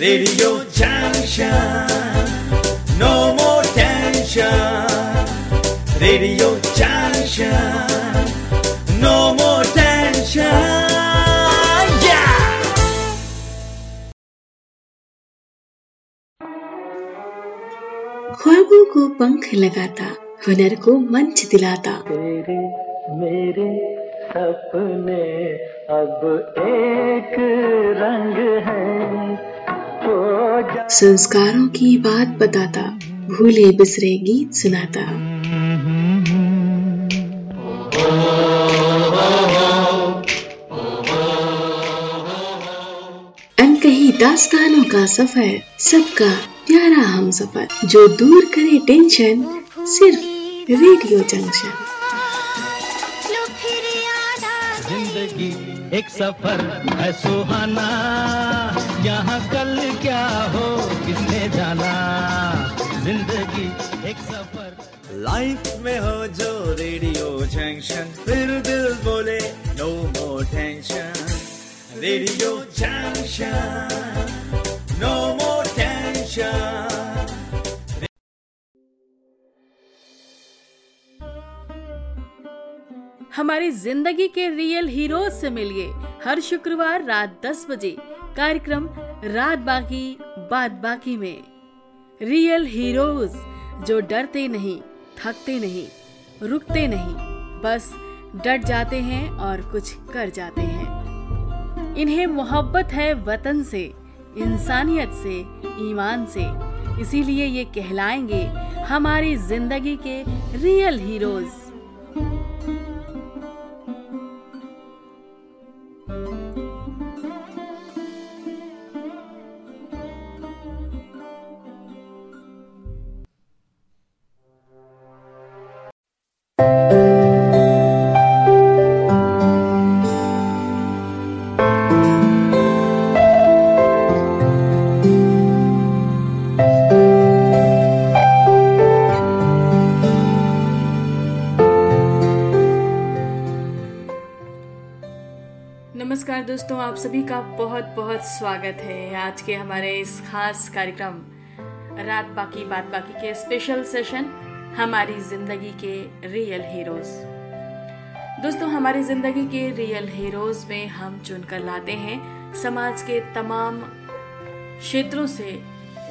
Radio Junction. No more tension. Radio Junction. No more tension. ख्वाबों को पंख लगाता हुनर को मंच दिलाता तेरे मेरे सपने अब एक रंग है तो संस्कारों की बात बताता, भूले बिसरे गीत सुनाता। अनकही दास्तानों का सफ़र, सबका प्यारा हम सफ़र जो दूर करे टेंशन, सिर्फ़ रेडियो जंक्शन। ज़िंदगी एक सफ़र है सुहाना। यहाँ कल क्या हो किसने जाना? ज़िंदगी एक सफ़र। लाइफ में हो जो रेडियो जंक्शन फिर दिल बोले no more tension radio junction no more tension हमारी ज़िंदगी के रियल हीरोज से मिलिए हर शुक्रवार रात 10 बजे। कार्यक्रम रात बाकी बात बाकी में। रियल हीरोज जो डरते नहीं, थकते नहीं, रुकते नहीं, बस डट जाते हैं और कुछ कर जाते हैं। इन्हें मोहब्बत है वतन से, इंसानियत से, ईमान से। इसीलिए ये कहलाएँगे हमारी ज़िंदगी के रियल हीरोज नमस्कार दोस्तों, आप सभी का बहुत बहुत स्वागत है आज के हमारे इस खास कार्यक्रम रात बाकी, बात बाकी के स्पेशल सेशन हमारी ज़िंदगी के रियल हीरोज दोस्तों, हमारी ज़िंदगी के रियल हीरोज में हम चुनकर लाते हैं समाज के तमाम क्षेत्रों से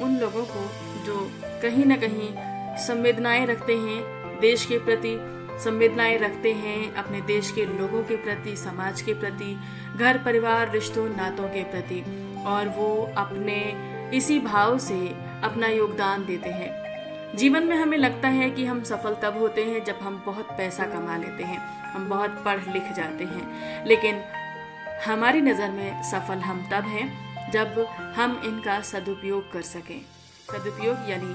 उन लोगों को जो कहीं ना कहीं संवेदनाएँ रखते हैं, देश के प्रति संवेदनाएँ रखते हैं, अपने देश के लोगों के प्रति, समाज के प्रति, घर, परिवार, रिश्तों, नातों के प्रति, और वो अपने इसी भाव से अपना योगदान देते हैं। जीवन में हमें लगता है कि हम सफल तब होते हैं जब हम बहुत पैसा कमा लेते हैं, हम बहुत पढ़ लिख जाते हैं। लेकिन हमारी नज़र में सफल हम तब हैं जब हम इनका सदुपयोग कर सकें। सदुपयोग यानी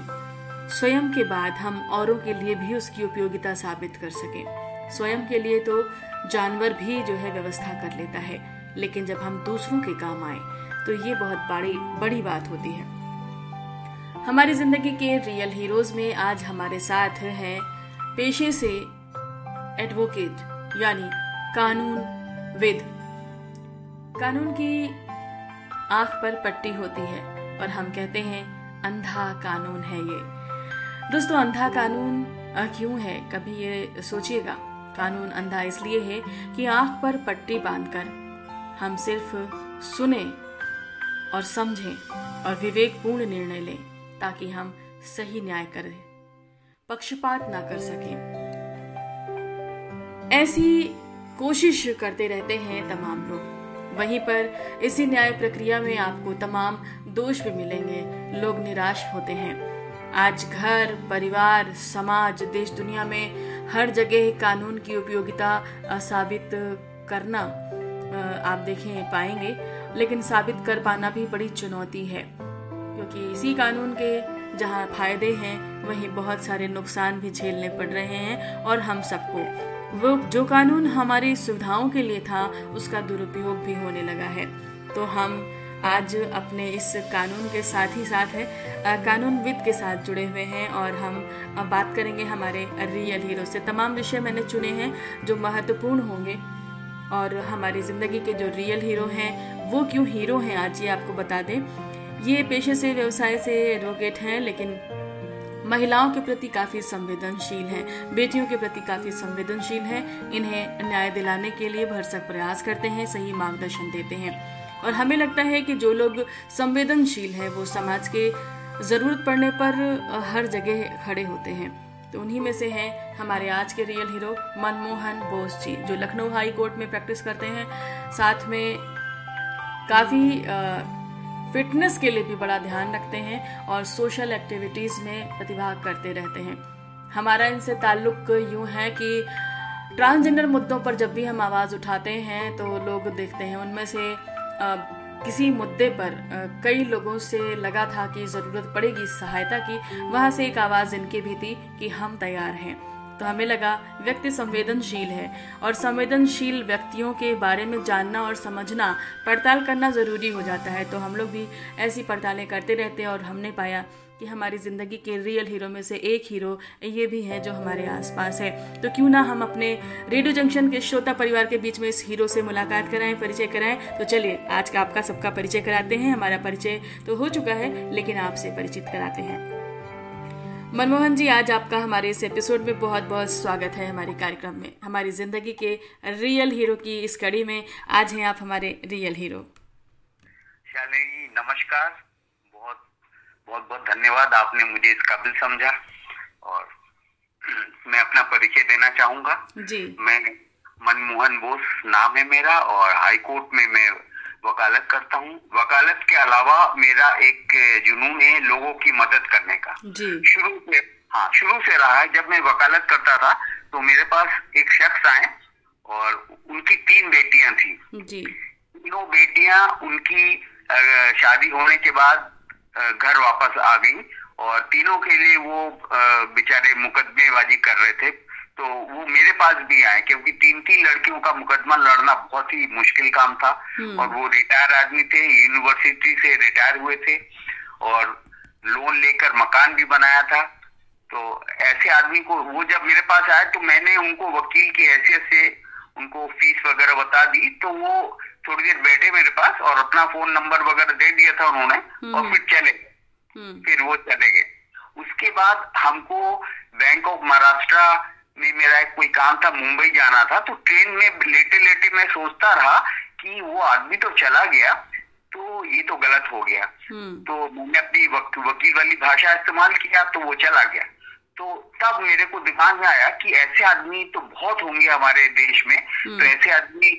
स्वयं के बाद हम औरों के लिए भी उसकी उपयोगिता साबित कर सकें। स्वयं के लिए तो जानवर भी जो है व्यवस्था कर लेता है, लेकिन जब हम दूसरों के काम आए तो ये बहुत बड़ी बड़ी बात होती है। हमारी ज़िंदगी के रियल हीरोज में आज हमारे साथ है पेशे से एडवोकेट यानी कानून विद। कानून की आँख पर पट्टी होती है और हम कहते हैं, अंधा कानून है ये। दोस्तों, अंधा कानून क्यों है? कभी ये सोचिएगा। कानून अंधा इसलिए है कि आँख पर पट्टी बांधकर हम सिर्फ़ सुने और समझें और विवेकपूर्ण निर्णय लें। ताकि हम सही न्याय करें, पक्षपात ना कर सकें। ऐसी कोशिश करते रहते हैं तमाम लोग। वहीं पर इसी न्याय प्रक्रिया में आपको तमाम दोष भी मिलेंगे। लोग निराश होते हैं। आज घर, परिवार, समाज, देश, दुनिया में हर जगह कानून की उपयोगिता साबित करना आप देखें, पाएँगे। लेकिन साबित कर पाना भी बड़ी चुनौती है। क्योंकि इसी कानून के जहाँ फ़ायदे हैं वहीं बहुत सारे नुकसान भी झेलने पड़ रहे हैं और हम सबको। वो जो कानून हमारी सुविधाओं के लिए था उसका दुरुपयोग भी होने लगा है। तो हम आज अपने इस कानून के साथ ही साथ है अ, कानून विद के साथ जुड़े हुए हैं और हम बात करेंगे हमारे रियल हीरो से। तमाम विषय मैंने चुने हैं जो महत्वपूर्ण होंगे और हमारी ज़िंदगी के जो रियल हीरो हैं वो क्यों हीरो हैं आज ये आपको बता दें। ये पेशे से व्यवसाय से एडवोकेट हैं, लेकिन महिलाओं के प्रति काफ़ी संवेदनशील हैं, बेटियों के प्रति काफ़ी संवेदनशील हैं, इन्हें न्याय दिलाने के लिए भरसक प्रयास करते हैं, सही मार्गदर्शन देते हैं। और हमें लगता है कि जो लोग संवेदनशील हैं, वो समाज के ज़रूरत पड़ने पर हर जगह खड़े होते हैं। तो उन्हीं में से हैं हमारे आज के रियल हीरो मनमोहन बोस जी, जो लखनऊ हाई कोर्ट में प्रैक्टिस करते हैं। साथ में काफ़ी फिटनेस के लिए भी बड़ा ध्यान रखते हैं और सोशल एक्टिविटीज़ में प्रतिभाग करते रहते हैं। हमारा इनसे ताल्लुक यूँ है कि ट्रांसजेंडर मुद्दों पर जब भी हम आवाज़ उठाते हैं तो लोग देखते हैं। उनमें से आ, किसी मुद्दे पर कई लोगों से लगा था कि ज़रूरत पड़ेगी सहायता की। वहाँ से एक आवाज़ इनकी भी थी कि हम तैयार हैं। तो हमें लगा, व्यक्ति संवेदनशील है और संवेदनशील व्यक्तियों के बारे में जानना और समझना, पड़ताल करना ज़रूरी हो जाता है। तो हम लोग भी ऐसी पड़तालें करते रहते हैं और हमने पाया कि हमारी ज़िंदगी के रियल हीरो में से एक हीरो ये भी है जो हमारे आसपास है। तो क्यों ना हम अपने रेडियो जंक्शन के श्रोता परिवार के बीच में इस हीरो से मुलाकात कराएँ, परिचय कराएँ। तो चलिए, आज का आपका सबका परिचय कराते हैं, हमारा परिचय तो हो चुका है, लेकिन आपसे परिचित कराते हैं। मनमोहन जी आज आपका हमारे इस एपिसोड में बहुत बहुत स्वागत है हमारे कार्यक्रम में। हमारी ज़िंदगी के रियल हीरो की इस कड़ी में आज हैं आप हमारे रियल हीरो नमस्कार। बहुत बहुत बहुत धन्यवाद। आपने मुझे इस काबिल समझा और मैं अपना परिचय देना चाहूँगा। जी। मैं मनमोहन बोस नाम है मेरा और हाई कोर्ट में मैं वकालत करता हूँ। वकालत के अलावा मेरा एक जुनून है लोगों की मदद करने का। शुरू से हाँ शुरू से रहा है। जब मैं वकालत करता था तो मेरे पास एक शख्स आए और उनकी तीन बेटियाँ थी। तीनों बेटियाँ उनकी शादी होने के बाद घर वापस आ गई और तीनों के लिए वो बेचारे मुकदमेबाजी कर रहे थे। तो वो मेरे पास भी आए क्योंकि तीन तीन लड़कियों का मुकदमा लड़ना बहुत ही मुश्किल काम था हम्म। और वो रिटायर आदमी थे यूनिवर्सिटी से रिटायर हुए थे और लोन लेकर मकान भी बनाया था तो ऐसे आदमी को वो जब मेरे पास आए तो मैंने उनको वकील की हैसियत से उनको फ़ीस वगैरह बता दी तो वो थोड़ी देर बैठे मेरे पास और अपना फ़ोन नंबर वगैरह दे दिया था उन्होंने और हम्म। फिर चले हम्म। फिर वो चले गए उसके बाद हमको बैंक ऑफ़ महाराष्ट्र में मेरा एक कोई काम था मुंबई जाना था तो ट्रेन में लेटे लेटे मैं सोचता रहा कि वो आदमी तो चला गया तो ये तो गलत हो गया हम्म। तो मैंने अपनी वक, वकील वाली भाषा इस्तेमाल किया तो वो चला गया तो तब मेरे को दिमाग में आया कि ऐसे आदमी तो बहुत होंगे हमारे देश में हम्म। तो ऐसे आदमी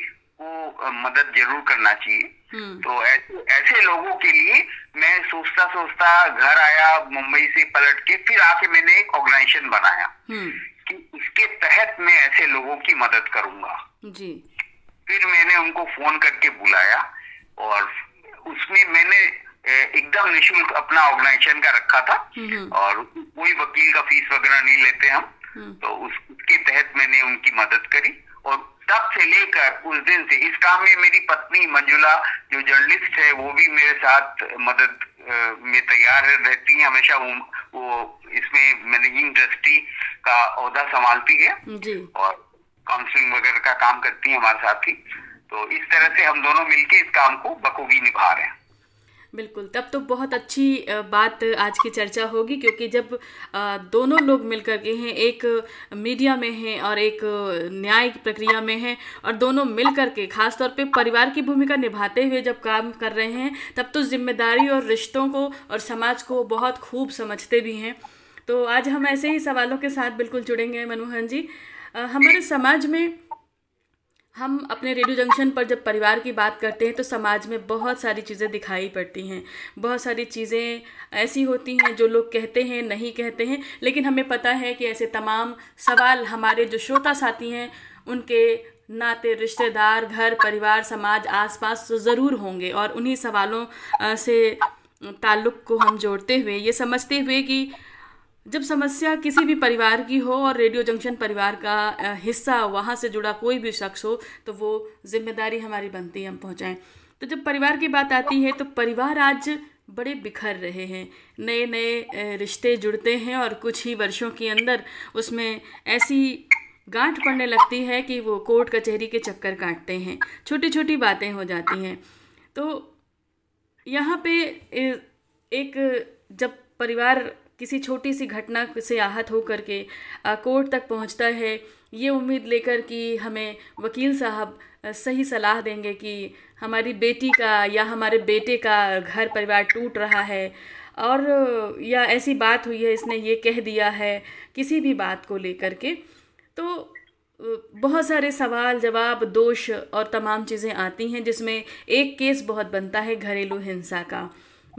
को मदद ज़रूर करना चाहिए हम्म। तो ऐसे लोगों के लिए मैं सोचता सोचता घर आया मुंबई से पलट के फिर आके मैंने एक ऑर्गेनाइजेशन बनाया कि इसके तहत मैं ऐसे लोगों की मदद करूँगा। जी। फिर मैंने उनको फ़ोन करके बुलाया और उसमें मैंने एकदम निशुल्क अपना ऑर्गेनाइजेशन का रखा था। और कोई वकील का फ़ीस वगैरह नहीं लेते हम। हम्म। तो उसके तहत मैंने उनकी मदद करी और तब से लेकर उस दिन से इस काम में मेरी पत्नी मंजुला जो जर्नलिस्ट है वो भी मेरे साथ मदद में तैयार रहती है हमेशा वो, इसमें मैनेजिंग ट्रस्टी का अहदा संभालती है जी। और काउंसलिंग वगैरह का काम करती है हमारे साथ ही। तो इस तरह से हम दोनों मिलके इस काम को बखूबी निभा रहे हैं। बिल्कुल। तब तो बहुत अच्छी बात आज की चर्चा होगी, क्योंकि जब दोनों लोग मिलकर के हैं, एक मीडिया में हैं और एक न्यायिक प्रक्रिया में हैं, और दोनों मिल कर के, खासतौर पे परिवार की भूमिका निभाते हुए जब काम कर रहे हैं, तब तो ज़िम्मेदारी और रिश्तों को और समाज को बहुत खूब समझते भी हैं। तो आज हम ऐसे ही सवालों के साथ बिल्कुल जुड़ेंगे, मनमोहन जी। हमारे समाज में हम अपने रेडियो जंक्शन पर जब परिवार की बात करते हैं तो समाज में बहुत सारी चीज़ें दिखाई पड़ती हैं। बहुत सारी चीज़ें ऐसी होती हैं जो लोग कहते हैं, नहीं कहते हैं, लेकिन हमें पता है कि ऐसे तमाम सवाल हमारे जो श्रोता साथी हैं, उनके नाते, रिश्तेदार, घर, परिवार, समाज, आसपास ज़रूर होंगे और उन्हीं सवालों से ताल्लुक़ को हम जोड़ते हुए, ये समझते हुए कि जब समस्या किसी भी परिवार की हो और रेडियो जंक्शन परिवार का हिस्सा वहाँ से जुड़ा कोई भी शख्स हो तो वो ज़िम्मेदारी हमारी बनती है, हम पहुँचाएँ। तो जब परिवार की बात आती है तो परिवार आज बड़े बिखर रहे हैं। नए नए रिश्ते जुड़ते हैं और कुछ ही वर्षों के अंदर उसमें ऐसी गांठ पड़ने लगती है कि वो कोर्ट कचहरी के चक्कर काटते हैं। छोटी छोटी बातें हो जाती हैं। तो यहाँ पे एक जब परिवार किसी छोटी सी घटना से आहत होकर के कोर्ट तक पहुँचता है। ये उम्मीद लेकर कि हमें वकील साहब सही सलाह देंगे कि हमारी बेटी का या हमारे बेटे का घर परिवार टूट रहा है। और, या ऐसी बात हुई है, इसने ये कह दिया है, किसी भी बात को लेकर के। तो बहुत सारे सवाल, जवाब, दोष और तमाम चीज़ें आती हैं, जिसमें एक केस बहुत बनता है घरेलू हिंसा का,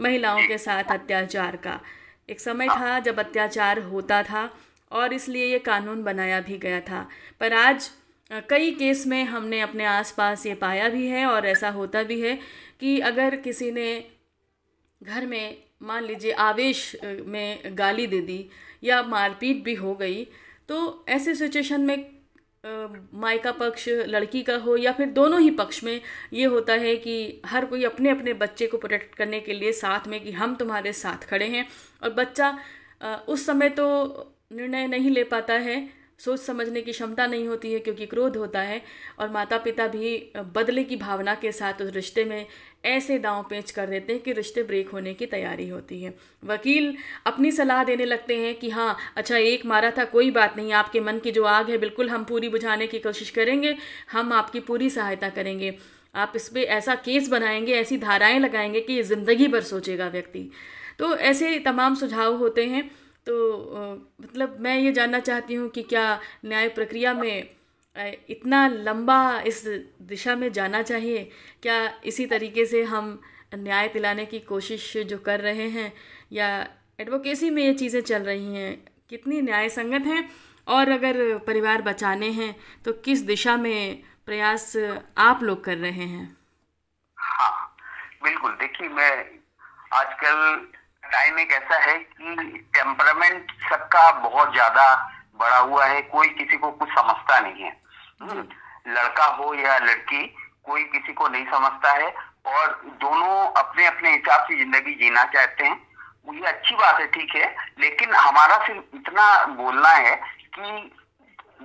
महिलाओं के साथ अत्याचार का। एक समय था जब अत्याचार होता था और इसलिए ये कानून बनाया भी गया था। पर आज कई केस में हमने अपने आसपास ये पाया भी है और ऐसा होता भी है कि अगर किसी ने घर में, मान लीजिए, आवेश में गाली दे दी या मारपीट भी हो गई तो ऐसे सिचुएशन में मायका पक्ष लड़की का हो या फिर दोनों ही पक्ष में ये होता है कि हर कोई अपने अपने बच्चे को प्रोटेक्ट करने के लिए साथ में कि हम तुम्हारे साथ खड़े हैं। और बच्चा उस समय तो निर्णय नहीं ले पाता है। सोच समझने की क्षमता नहीं होती है, क्योंकि क्रोध होता है और माता पिता भी बदले की भावना के साथ उस रिश्ते में ऐसे दांव पेच कर देते हैं कि रिश्ते ब्रेक होने की तैयारी होती है। वकील अपनी सलाह देने लगते हैं कि हाँ अच्छा एक मारा था, कोई बात नहीं, आपके मन की जो आग है, बिल्कुल हम पूरी बुझाने की कोशिश करेंगे, हम आपकी पूरी सहायता करेंगे। आप इस पर ऐसा केस बनाएँगे, ऐसी धाराएँ लगाएँगे कि ज़िंदगी भर सोचेगा व्यक्ति। तो ऐसे तमाम सुझाव होते हैं। तो मतलब मैं ये जानना चाहती हूँ कि क्या न्याय प्रक्रिया में इतना लंबा इस दिशा में जाना चाहिए? क्या इसी तरीके से हम न्याय दिलाने की कोशिश जो कर रहे हैं, या एडवोकेसी में ये चीज़ें चल रही हैं, कितनी न्याय संगत हैं? और अगर परिवार बचाने हैं तो किस दिशा में प्रयास आप लोग कर रहे हैं? हाँ बिल्कुल। देखिए, मैं आजकल टाइम एक ऐसा है कि टेम्परामेंट सबका बहुत ज़्यादा बड़ा हुआ है कोई किसी को कुछ समझता नहीं है। हम्म, लड़का हो या लड़की कोई किसी को नहीं समझता है और दोनों अपने अपने हिसाब से ज़िंदगी जीना चाहते हैं। ये अच्छी बात है ठीक है लेकिन हमारा सिर्फ़ इतना बोलना है कि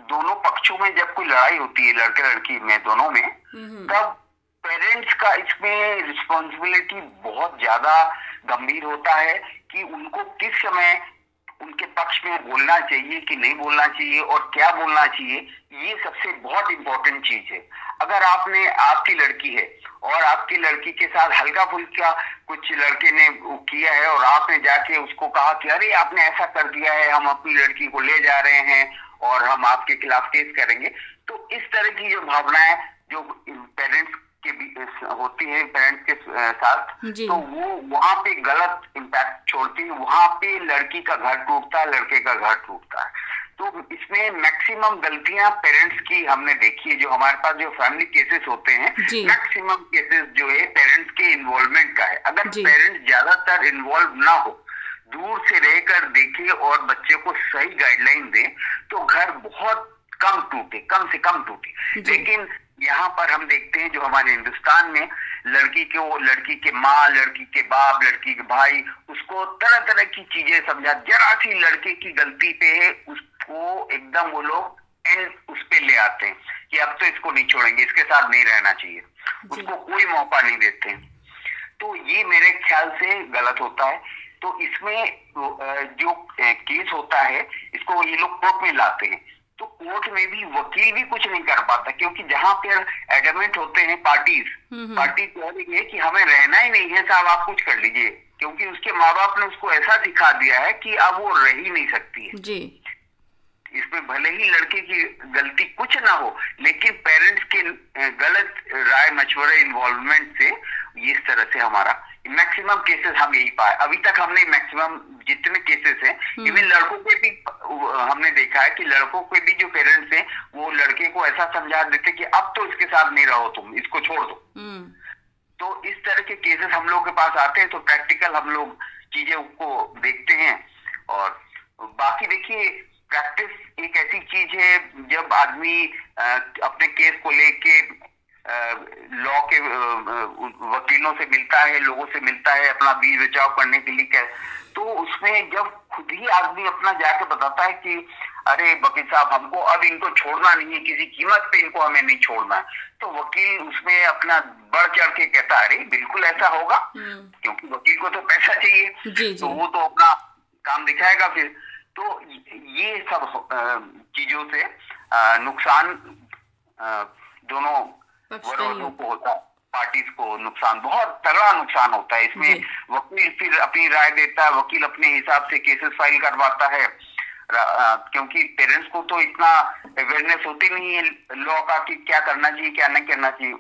दोनों पक्षों में जब कोई लड़ाई होती है लड़के लड़की में दोनों में तब पेरेंट्स का इसमें रिस्पॉन्सिबिलिटी बहुत ज़्यादा गंभीर होता है कि उनको किस समय उनके पक्ष में बोलना चाहिए कि नहीं बोलना चाहिए और क्या बोलना चाहिए, ये सबसे बहुत इंपॉर्टेंट चीज़ है। अगर आपने, आपकी लड़की है और आपकी लड़की के साथ हल्का फुल्का कुछ लड़के ने किया है और आपने जाके उसको कहा कि अरे, आपने ऐसा कर दिया है, हम अपनी लड़की को ले जा रहे हैं और हम आपके खिलाफ केस करेंगे तो इस तरह की जो भावनाएँ जो पेरेंट्स के होती है पेरेंट्स के साथ तो वो वहाँ पे गलत इम्पैक्ट छोड़ती है। वहाँ पे लड़की का घर टूटता है लड़के का घर टूटता है। तो इसमें मैक्सिमम गलतियाँ पेरेंट्स की हमने देखी है जो हमारे पास जो फैमिली केसेस होते हैं मैक्सिमम केसेस जो है पेरेंट्स के इन्वॉल्वमेंट का है। अगर पेरेंट्स ज़्यादातर इन्वॉल्व ना हो दूर से रहकर देखे और बच्चे को सही गाइडलाइन दे तो घर बहुत कम टूटे कम से कम टूटे। लेकिन यहाँ पर हम देखते हैं जो हमारे हिंदुस्तान में लड़की के वो लड़की के माँ लड़की के बाप लड़की के भाई उसको तरह तरह की चीज़ें समझा जरा सी लड़के की गलती पे है उसको एकदम वो लोग एंड उस पर ले आते हैं कि अब तो इसको नहीं छोड़ेंगे इसके साथ नहीं रहना चाहिए। उसको कोई मौका नहीं देते तो ये मेरे ख्याल से गलत होता है। तो इसमें जो केस होता है इसको ये लोग कोर्ट में लाते हैं। तो कोर्ट में भी वकील भी कुछ नहीं कर पाता क्योंकि जहाँ पर एडमेंट होते हैं पार्टीज़ पार्टी कह रही है कि हमें रहना ही नहीं है साहब आप कुछ कर लीजिए। क्योंकि उसके माँ बाप ने उसको ऐसा सिखा दिया है कि अब वो रह ही नहीं सकती है। जी। इसमें भले ही लड़के की गलती कुछ ना हो लेकिन पेरेंट्स के गलत राय मशवरे इन्वॉल्वमेंट से इस तरह से हमारा मैक्सिमम केसेस हम यही पाए अभी तक हमने मैक्सिमम जितने केसेस हैं इवन हम्म। लड़कों के भी हमने देखा है कि लड़कों के भी जो पेरेंट्स हैं वो लड़के को ऐसा समझा देते कि अब तो इसके साथ नहीं रहो तुम इसको छोड़ दो हम्म। तो इस तरह के केसेस हम लोग के पास आते हैं तो प्रैक्टिकल हम लोग चीज़ें को देखते हैं और बाकी देखिए प्रैक्टिस एक ऐसी चीज़ है जब आदमी अपने केस को लेके लॉ के वकीलों से मिलता है लोगों से मिलता है अपना बीज बचाव करने के लिए क्या तो उसमें जब खुद ही आदमी अपना जाके बताता है कि अरे वकील साहब हमको अब इनको छोड़ना नहीं है किसी कीमत पे इनको हमें नहीं छोड़ना है तो वकील उसमें अपना बढ़ चढ़ के कहता है अरे बिल्कुल ऐसा होगा हम्म। क्योंकि वकील को तो पैसा चाहिए जी, जी। तो वो तो अपना काम दिखाएगा फिर तो ये सब चीज़ों से नुकसान दोनों पक्ष का होता है। पार्टीज़ को नुकसान बहुत तगड़ा नुकसान होता है। इसमें वकील फिर अपनी राय देता है वकील अपने हिसाब से केसेस फ़ाइल करवाता है। क्योंकि पेरेंट्स को तो इतना अवेयरनेस होती नहीं है लॉ का कि क्या करना चाहिए क्या नहीं करना चाहिए।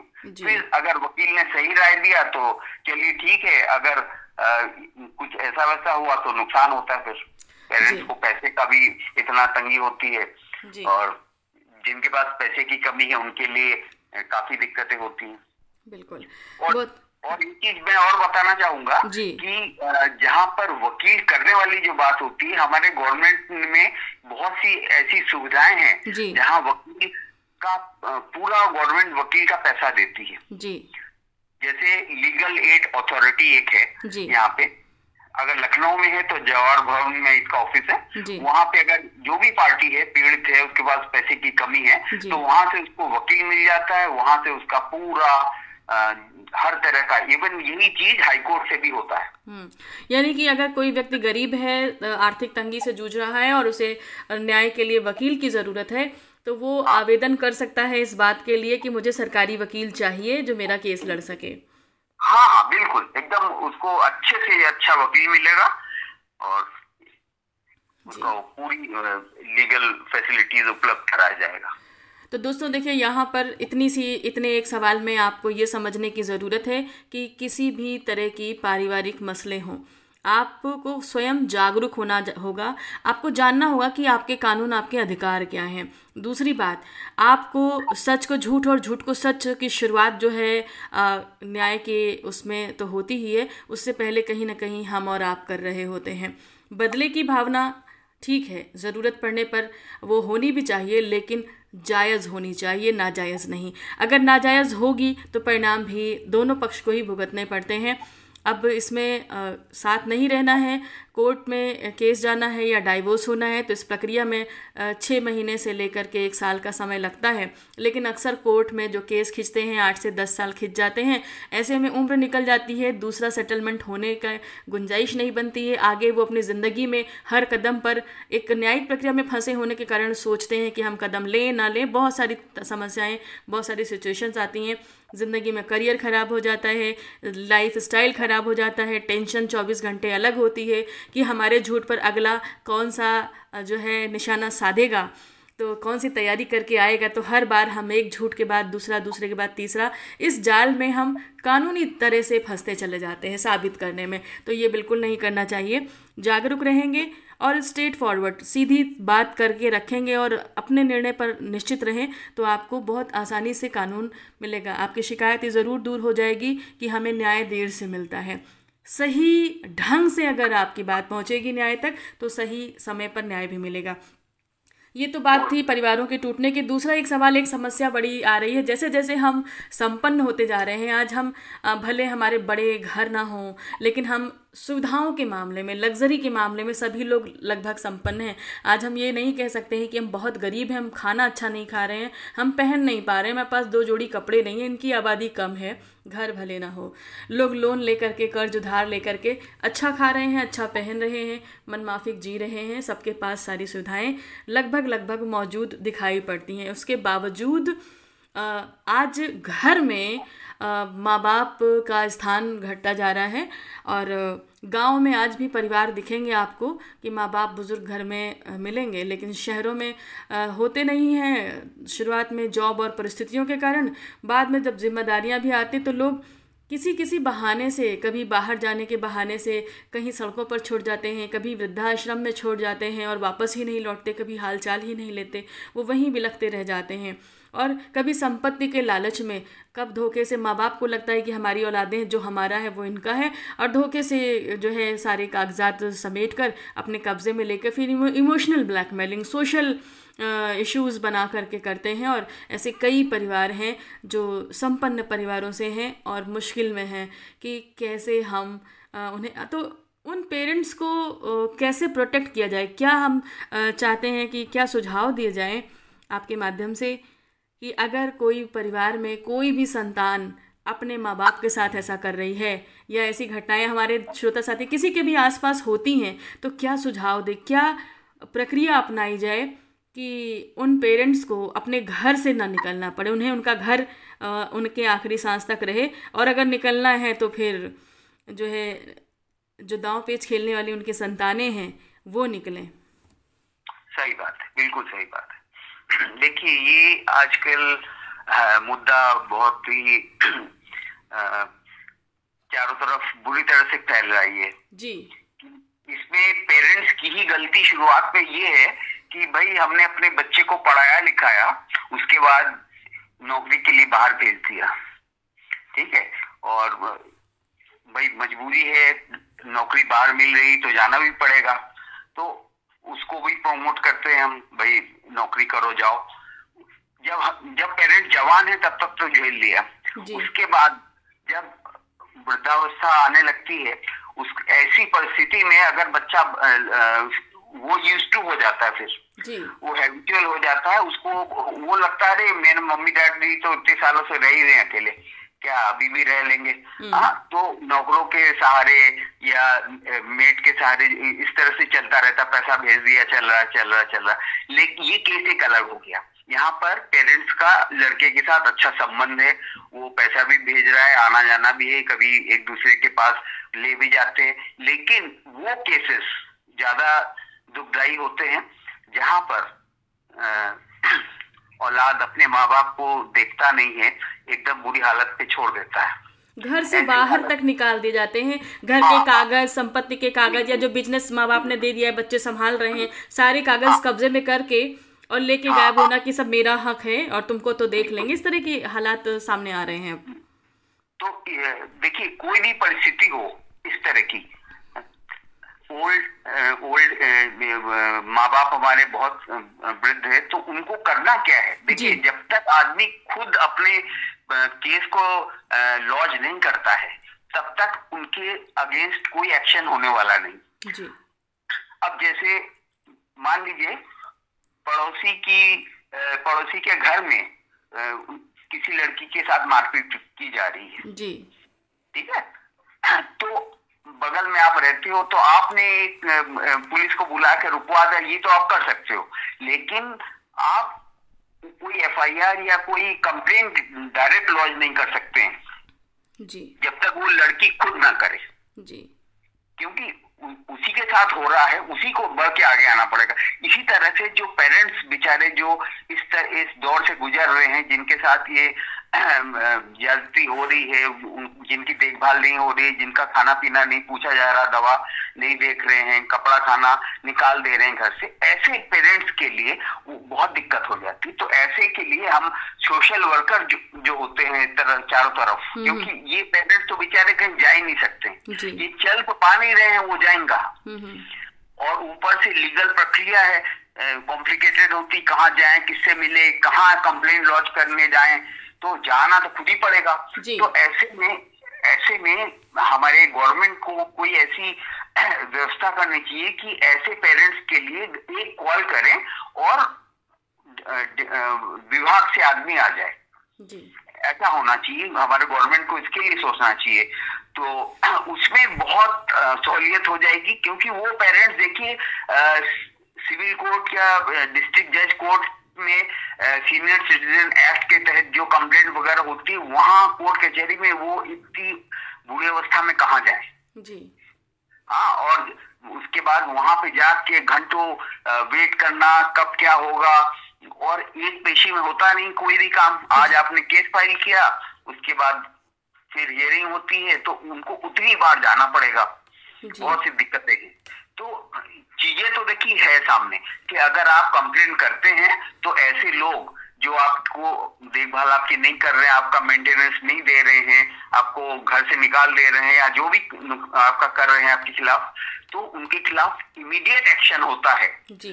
फिर अगर वकील ने सही राय दिया तो चलिए ठीक है अगर अ, कुछ ऐसा वैसा हुआ तो नुकसान होता है फिर। पेरेंट्स को पैसे का भी इतना तंगी होती है। और जिनके पास पैसे की कमी है उनके लिए काफ़ी दिक्कतें होती हैं। बिल्कुल। और बहुत और एक चीज़ मैं और बताना चाहूँगा। कि जहाँ पर वकील करने वाली जो बात होती है हमारे गवर्नमेंट में बहुत सी ऐसी सुविधाएँ हैं। जहाँ वकील का पूरा गवर्नमेंट वकील का पैसा देती है। जी। जैसे लीगल एड अथॉरिटी एक है यहाँ पे। अगर लखनऊ में है तो जवाहर भवन में इसका ऑफ़िस है। वहाँ पे अगर जो भी पार्टी है पीड़ित है उसके पास पैसे की कमी है तो वहाँ से उसको वकील मिल जाता है वहाँ से उसका पूरा अ, हर तरह का इवन यही चीज़ हाईकोर्ट से भी होता है। हम्म। यानी कि अगर कोई व्यक्ति गरीब है आर्थिक तंगी से जूझ रहा है और उसे न्याय के लिए वकील की ज़रूरत है तो वो आवेदन कर सकता है इस बात के लिए कि मुझे सरकारी वकील चाहिए जो मेरा केस लड़ सके। हाँ हाँ बिल्कुल। एकदम उसको अच्छे से अच्छा वकील मिलेगा और उसको पूरी लीगल फैसिलिटीज़ उपलब्ध कराया जाएगा। तो दोस्तों देखिए यहाँ पर इतनी सी इतने एक सवाल में आपको ये समझने की ज़रूरत है कि किसी भी तरह की पारिवारिक मसले हों। आपको स्वयं जागरूक होना होगा। आपको जानना होगा कि आपके कानून आपके अधिकार क्या हैं। दूसरी बात, आपको सच को झूठ और झूठ को सच की शुरुआत जो है न्याय के उसमें तो होती ही है। उससे पहले कहीं ना कहीं हम और आप कर रहे होते हैं। बदले की भावना ठीक है, ज़रूरत पड़ने पर वो होनी भी चाहिए, लेकिन जायज़ होनी चाहिए, नाजायज़ नहीं। अगर नाजायज़ होगी तो परिणाम भी दोनों पक्ष को ही भुगतने पड़ते हैं। अब इसमें साथ नहीं रहना है कोर्ट में केस जाना है या डाइवोर्स होना है तो इस प्रक्रिया में छः महीने से लेकर के एक साल का समय लगता है। लेकिन अक्सर कोर्ट में जो केस खींचते हैं, आठ से दस साल खिंच जाते हैं। ऐसे में उम्र निकल जाती है, दूसरा सेटलमेंट होने का गुंजाइश नहीं बनती है। आगे वो अपनी ज़िंदगी में हर कदम पर एक न्यायिक प्रक्रिया में फंसे होने के कारण सोचते हैं कि हम कदम लें, ना लें। बहुत सारी समस्याएँ, बहुत सारी सिचुएशंस आती हैं। ज़िंदगी में करियर ख़राब हो जाता है लाइफ स्टाइल ख़राब हो जाता है टेंशन 24 घंटे अलग होती है। कि हमारे झूठ पर अगला कौन सा जो है निशाना साधेगा। तो कौन सी तैयारी करके आएगा? तो हर बार हम एक झूठ के बाद दूसरा, दूसरे के बाद तीसरा, इस जाल में हम कानूनी तरह से फंसते चले जाते हैं साबित करने में। तो ये बिल्कुल नहीं करना चाहिए। जागरूक रहेंगे और स्ट्रेट फॉरवर्ड सीधी बात करके रखेंगे और अपने निर्णय पर निश्चित रहें तो आपको बहुत आसानी से कानून मिलेगा। आपकी शिकायत ज़रूर दूर हो जाएगी कि हमें न्याय देर से मिलता है। सही ढंग से अगर आपकी बात पहुंचेगी न्याय तक तो सही समय पर न्याय भी मिलेगा। ये तो बात थी परिवारों के टूटने के। दूसरा एक सवाल, एक समस्या बड़ी आ रही है। जैसे जैसे हम संपन्न होते जा रहे हैं, आज हम भले हमारे बड़े घर ना हों, लेकिन हम सुविधाओं के मामले में लग्जरी के मामले में सभी लोग लगभग संपन्न हैं। आज हम ये नहीं कह सकते हैं कि हम बहुत गरीब हैं, हम खाना अच्छा नहीं खा रहे हैं, हम पहन नहीं पा रहे हैं, हमारे पास दो जोड़ी कपड़े नहीं हैं, इनकी आबादी कम है, घर भले ना हो। लोग लोन लेकर के, कर्ज उधार लेकर के अच्छा खा रहे हैं अच्छा पहन रहे हैं, मनमाफिक जी रहे हैं, सबके पास सारी सुविधाएँ लगभग लगभग मौजूद दिखाई पड़ती हैं। उसके बावजूद आज घर में माँ बाप का स्थान घटता जा रहा है और गाँव में आज भी परिवार दिखेंगे आपको कि माँ बाप बुज़ुर्ग घर में मिलेंगे। लेकिन शहरों में होते नहीं हैं। शुरुआत में जॉब और परिस्थितियों के कारण, बाद में जब जिम्मेदारियाँ भी आती तो लोग किसी किसी बहाने से, कभी बाहर जाने के बहाने से कहीं सड़कों पर छोड़ जाते हैं, कभी वृद्धाश्रम में छोड़ जाते हैं और वापस ही नहीं लौटते, कभी हालचाल ही नहीं लेते, वो वहीं बिलखते रह जाते हैं। और कभी संपत्ति के लालच में, कब धोखे से माँ बाप को लगता है कि हमारी औलादें जो हमारा है, वो इनका है, और धोखे से जो है सारे कागजात समेट कर अपने कब्जे में लेकर फिर इमोशनल ब्लैकमेलिंग, सोशल इश्यूज़ बना करके करते हैं, और ऐसे कई परिवार हैं, जो संपन्न परिवारों से हैं और मुश्किल में हैं कि कैसे हम उन्हें तो उन पेरेंट्स को कैसे प्रोटेक्ट किया जाए? क्या हम चाहते हैं कि क्या सुझाव दिए जाएँ? आपके माध्यम से कि अगर कोई परिवार में कोई भी संतान अपने माँ बाप के साथ ऐसा कर रही है या ऐसी घटनाएँ हमारे श्रोता साथी किसी के भी आसपास होती हैं तो क्या सुझाव दे? क्या प्रक्रिया अपनाई जाए कि उन पेरेंट्स को अपने घर से ना निकलना पड़े, उन्हें उनका घर उनके आखिरी सांस तक रहे और अगर निकलना है तो फिर जो है, जो दांव पेच खेलने वाली उनकी संतानें हैं, वो निकलें। सही बात है बिल्कुल सही बात। है देखिए ये आजकल मुद्दा बहुत ही चारों तरफ़ बुरी तरह से फैल रही है जी। इसमें पेरेंट्स की ही गलती शुरुआत में ये है कि भाई हमने अपने बच्चे को पढ़ाया लिखाया उसके बाद नौकरी के लिए बाहर भेज दिया। ठीक है? और भाई मजबूरी है नौकरी बाहर मिल रही तो जाना भी पड़ेगा। तो उसको भी प्रमोट करते हैं हम भाई नौकरी करो जाओ। जब जब पेरेंट जवान है तब तक तो झेल लिया। उसके बाद जब वृद्धावस्था आने लगती है उस ऐसी परिस्थिति में अगर बच्चा वो यूज़ टू हो जाता है फिर। जी। वो हैबिचुअल हो जाता है उसको वो लगता है अरे मेरे मम्मी डैडी तो इतने सालों से रह ही रहे अकेले। क्या अभी भी रह लेंगे। हम्म। हाँ तो नौकरों के सहारे या मेट के सहारे इस तरह से चलता रहता पैसा भेज दिया चल रहा चल रहा चल रहा। लेकिन ये केस एक अलग हो गया। यहाँ पर पेरेंट्स का लड़के के साथ अच्छा संबंध है। वो पैसा भी भेज रहा है आना जाना भी है कभी एक दूसरे के पास ले भी जाते हैं। लेकिन वो केसेस ज़्यादा दुखदायी होते हैं जहाँ पर औलाद अपने माँ बाप को देखता नहीं है एकदम बुरी हालत पे छोड़ देता है। घर से बाहर तक निकाल दिए जाते हैं। घर के हाँ। कागज़ संपत्ति के कागज़ या जो बिज़नेस माँ बाप ने दे दिया है बच्चे संभाल रहे हैं सारे कागज़ हाँ। कब्जे में करके और लेके हाँ, गायब होना कि सब मेरा हक है और तुमको तो देख लेंगे। इस तरह के हालात सामने आ रहे हैं तो देखिए कोई भी परिस्थिति हो इस तरह की ओल्ड ओल्ड माँ बाप हमारे बहुत वृद्ध है तो उनको करना क्या है? देखिए जब तक आदमी खुद अपने केस को लॉज नहीं करता है तब तक उनके अगेंस्ट कोई एक्शन होने वाला नहीं। जी। अब जैसे मान लीजिए पड़ोसी की पड़ोसी के घर में किसी लड़की के साथ मारपीट की जा रही है। जी। ठीक है? तो बगल में आप रहते हो तो आपने एक पुलिस को बुला के रुकवा दिया ये तो आप कर सकते हो। लेकिन आप कोई एफआईआर या कोई कंप्लेंट डायरेक्ट लॉन्च नहीं कर सकते हैं। जी। जब तक वो लड़की खुद ना करे। जी। क्योंकि उसी के साथ हो रहा है उसी को बढ़ के आगे आना पड़ेगा। इसी तरह से जो पेरेंट्स बेचारे जो इस तरह इस दौर से गुजर रहे हैं जिनके साथ ये ज्यादती हो रही है जिनकी देखभाल नहीं हो रही जिनका खाना पीना नहीं पूछा जा रहा दवा नहीं देख रहे हैं कपड़ा खाना निकाल दे रहे हैं घर से ऐसे पेरेंट्स के लिए बहुत दिक्कत हो जाती तो ऐसे के लिए हम सोशल वर्कर जो, जो होते हैं तरह चारों तरफ़ हम्म। क्योंकि ये पेरेंट्स तो बेचारे कहीं जा ही नहीं सकते ये चल तो पा नहीं रहे हैं वो जाएँगा हम्म, हम्म। और ऊपर से लीगल प्रक्रिया है कॉम्प्लिकेटेड होती कहाँ जाए किससे मिले कहाँ कंप्लेन लॉन्च करने जाए तो जाना तो खुद ही पड़ेगा। तो ऐसे में ऐसे में हमारे गवर्नमेंट को कोई ऐसी व्यवस्था करनी चाहिए कि ऐसे पेरेंट्स के लिए एक कॉल करें और विभाग से आदमी आ जाए। ऐसा होना चाहिए हमारे गवर्नमेंट को इसके लिए सोचना चाहिए। तो उसमें बहुत सहूलियत हो जाएगी क्योंकि वो पेरेंट्स देखिए सिविल कोर्ट या डिस्ट्रिक्ट जज कोर्ट में सीनियर सिटीजन एक्ट के तहत जो कंप्लेंट वगैरह होती है वहाँ कोर्ट कचहरी में वो इतनी बुरी अवस्था में कहा जाए? जी। हाँ और उसके बाद वहाँ पे जाके घंटों वेट करना कब क्या होगा और एक पेशी में होता नहीं कोई भी काम। आज आपने केस फ़ाइल किया उसके बाद फिर हियरिंग होती है तो उनको उतनी बार जाना पड़ेगा। बहुत सी दिक्कतें हैं तो चीज़ें तो देखी है सामने कि अगर आप कंप्लेन करते हैं तो ऐसे लोग जो आपको देखभाल आपकी नहीं कर रहे हैं आपका मेंटेनेंस नहीं दे रहे हैं आपको घर से निकाल दे रहे हैं या जो भी आपका कर रहे हैं आपके खिलाफ तो उनके खिलाफ इमीडिएट एक्शन होता है। जी।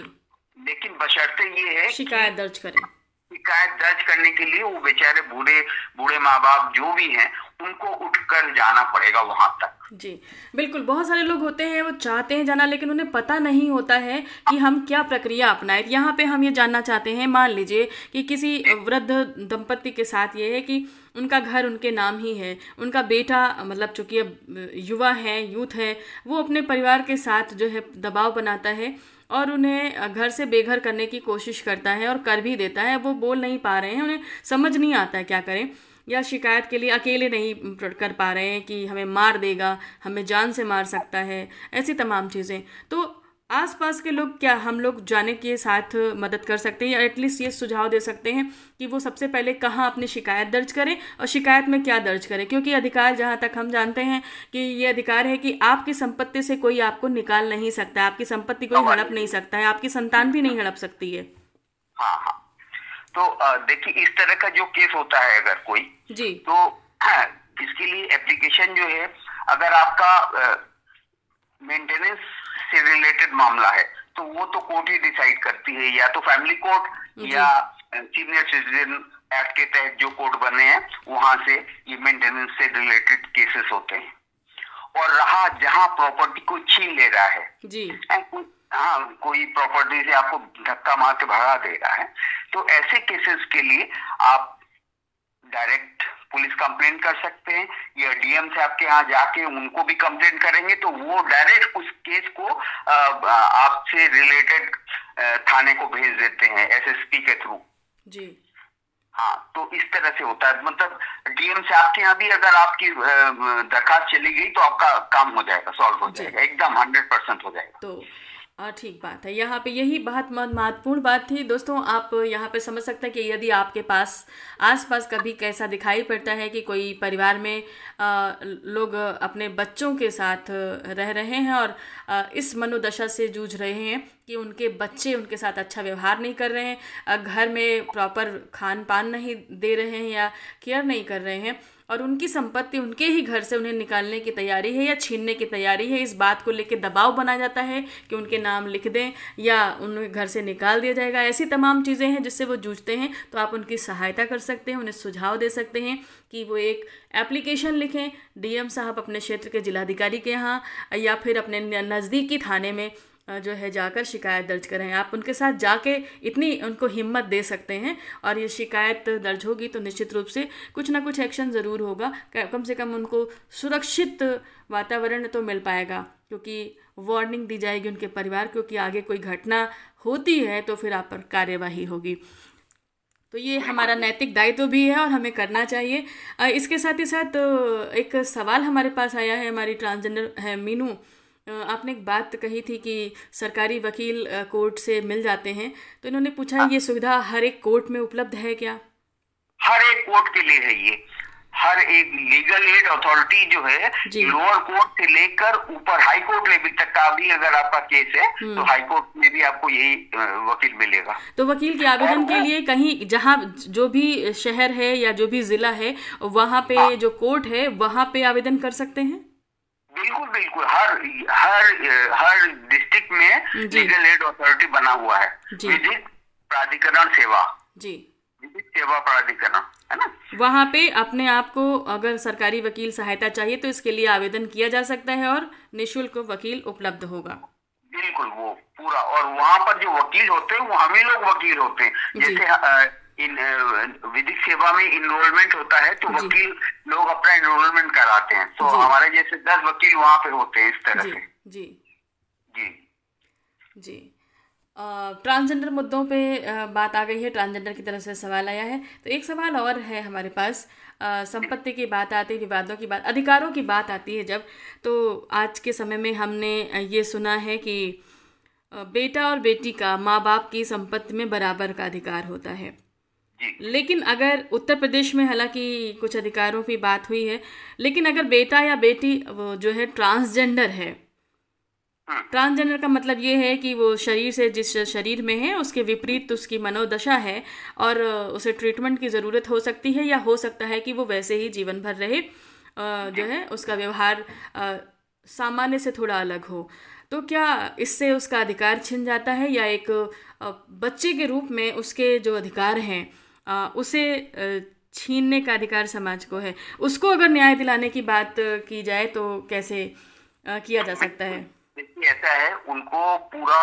लेकिन बशर्ते ये है शिकायत दर्ज करें। शिकायत दर्ज करने के लिए वो बेचारे बूढ़े बूढ़े माँ बाप जो भी हैं, उनको उठकर जाना पड़ेगा वहाँ तक। जी, बिल्कुल, बहुत सारे लोग होते हैं, वो चाहते हैं जाना, लेकिन उन्हें पता नहीं होता है कि हम क्या प्रक्रिया अपनाएँ। यहाँ पे हम ये जानना चाहते हैं, मान लीजिए कि किसी वृद्ध दंपति के साथ ये है कि उनका घर उनके नाम ही है, उनका बेटा मतलब चूँकि अब युवा है, यूथ है, वो अपने परिवार के साथ जो है दबाव बनाता है और उन्हें घर से बेघर करने की कोशिश करता है और कर भी देता है। वो बोल नहीं पा रहे हैं, उन्हें समझ नहीं आता है क्या करें। या शिकायत के लिए अकेले नहीं कर पा रहे हैं कि हमें मार देगा, हमें जान से मार सकता है, ऐसी तमाम चीज़ें। तो आसपास के लोग क्या हम लोग जाने के साथ मदद कर सकते हैं या एटलीस्ट ये सुझाव दे सकते हैं कि वो सबसे पहले कहाँ अपनी शिकायत दर्ज करें और शिकायत में क्या दर्ज करें? क्योंकि अधिकार जहाँ तक हम जानते हैं कि ये अधिकार है कि आपकी संपत्ति से कोई आपको निकाल नहीं सकता आपकी संपत्ति कोई हड़प नहीं सकता है आपकी संतान भी नहीं हड़प सकती है। हाँ हाँ। तो देखिए इस तरह का जो केस होता है अगर कोई जी। तो इसके लिए एप्लीकेशन जो है अगर आपका मेंटेनेंस से रिलेटेड मामला है तो वो तो कोर्ट ही डिसाइड करती है या तो फैमिली कोर्ट या सीनियर सिटीजन एक्ट के तहत जो कोर्ट बने हैं वहाँ से ये मेंटेनेंस से रिलेटेड केसेस होते हैं। और रहा जहाँ प्रॉपर्टी को छीन ले रहा है जी। हाँ कोई प्रॉपर्टी से आपको धक्का मार के भगा दे रहा है तो ऐसे केसेस के लिए आप डायरेक्ट पुलिस कंप्लेन कर सकते हैं या डीएम से आपके यहाँ जाके उनको भी कंप्लेन करेंगे तो वो डायरेक्ट उस केस को आपसे रिलेटेड थाने को भेज देते हैं एसएसपी के थ्रू। जी। हाँ तो इस तरह से होता है। मतलब डीएम से आपके यहाँ भी अगर आपकी दरखास्त चली गई तो आपका काम हो जाएगा सॉल्व हो जाएगा एकदम हंड्रेड परसेंट हो जाएगा। तो ठीक बात है। यहाँ पे यही बहुत महत्वपूर्ण बात थी। दोस्तों आप यहाँ पे समझ सकते हैं कि यदि आपके पास आसपास कभी कैसा दिखाई पड़ता है कि कोई परिवार में आ, लोग अपने बच्चों के साथ रह रहे हैं और आ, इस मनोदशा से जूझ रहे हैं कि उनके बच्चे उनके साथ अच्छा व्यवहार नहीं कर रहे हैं घर में प्रॉपर खान पान नहीं दे रहे हैं या केयर नहीं कर रहे हैं और उनकी संपत्ति उनके ही घर से उन्हें निकालने की तैयारी है या छीनने की तैयारी है। इस बात को लेकर दबाव बनाया जाता है कि उनके नाम लिख दें या उन्हें घर से निकाल दिया जाएगा। ऐसी तमाम चीज़ें हैं जिससे वो जूझते हैं। तो आप उनकी सहायता कर सकते हैं, उन्हें सुझाव दे सकते हैं कि वो एक एप्लीकेशन लिखें। डीएम साहब अपने क्षेत्र के जिलाधिकारी के यहाँ या फिर अपने नज़दीकी थाने में जो है जाकर शिकायत दर्ज करें। आप उनके साथ जाके इतनी उनको हिम्मत दे सकते हैं और ये शिकायत दर्ज होगी तो निश्चित रूप से कुछ ना कुछ एक्शन ज़रूर होगा। कम से कम उनको सुरक्षित वातावरण तो मिल पाएगा, क्योंकि वार्निंग दी जाएगी उनके परिवार क्योंकि आगे कोई घटना होती है तो फिर आप पर कार्यवाही होगी। तो ये हमारा नैतिक दायित्व भी है और हमें करना चाहिए। इसके साथ ही साथ एक सवाल हमारे पास आया है, हमारी ट्रांसजेंडर है मीनू। आपने एक बात कही थी कि सरकारी वकील कोर्ट से मिल जाते हैं तो इन्होंने पूछा हाँ। ये सुविधा हर एक कोर्ट में उपलब्ध है क्या हर एक कोर्ट के लिए है ये हर एक लीगल एड अथॉरिटी जो है लोअर कोर्ट से लेकर ऊपर हाई कोर्ट लेवल तक का भी अगर आपका केस है हम्म। तो हाई कोर्ट में भी आपको यही वकील मिलेगा तो वकील के आवेदन के लिए कहीं जहाँ जो भी शहर है या जो भी जिला है वहाँ पे हाँ। जो कोर्ट है वहाँ पे आवेदन कर सकते हैं बिल्कुल बिल्कुल हर हर हर डिस्ट्रिक्ट में लीगल एड अथॉरिटी बना हुआ है। विधिक प्राधिकरण सेवा। जी। सेवा प्राधिकरण है ना? वहाँ पे अपने आप को अगर सरकारी वकील सहायता चाहिए तो इसके लिए आवेदन किया जा सकता है और निशुल्क वकील उपलब्ध होगा। बिल्कुल वो पूरा। और वहाँ पर जो वकील होते हैं वो हम ही लोग वकील होते हैं। जैसे इन विधिक सेवा में इनरोलमेंट होता है तो वकील लोग अपना इनरोलमेंट कराते हैं। तो हमारे जैसे दस वकील वहाँ पे होते हैं इस तरह से। जी। जी। जी। ट्रांसजेंडर मुद्दों पे बात आ गई है ट्रांसजेंडर की तरफ़ से सवाल आया है। तो एक सवाल और है हमारे पास। संपत्ति की बात आती है विवादों की बात अधिकारों की बात आती है जब तो आज के समय में हमने ये सुना है कि बेटा और बेटी का माँ बाप की संपत्ति में बराबर का अधिकार होता है। लेकिन अगर उत्तर प्रदेश में हालाँकि कुछ अधिकारों की बात हुई है लेकिन अगर बेटा या बेटी वो जो है ट्रांसजेंडर है। ट्रांसजेंडर हाँ। का मतलब ये है कि वो शरीर से जिस शरीर में है उसके विपरीत उसकी मनोदशा है और उसे ट्रीटमेंट की ज़रूरत हो सकती है या हो सकता है कि वो वैसे ही जीवन भर रहे जो है उसका व्यवहार सामान्य से थोड़ा अलग हो। तो क्या इससे उसका अधिकार छिन जाता है या एक बच्चे के रूप में उसके जो अधिकार हैं उसे छीनने का अधिकार समाज को है। उसको अगर न्याय दिलाने की बात की जाए तो कैसे किया जा सकता है? ऐसा है उनको पूरा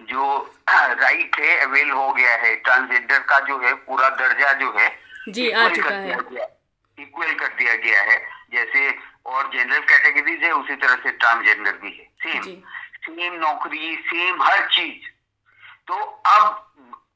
जो राइट है अवेल हो गया है। ट्रांसजेंडर का जो है पूरा दर्जा जो है जी आ चुका है। इक्वल कर दिया गया है। जैसे और जनरल कैटेगरीज है उसी तरह से ट्रांसजेंडर भी है। सेम सेम नौकरी सेम हर चीज़। तो अब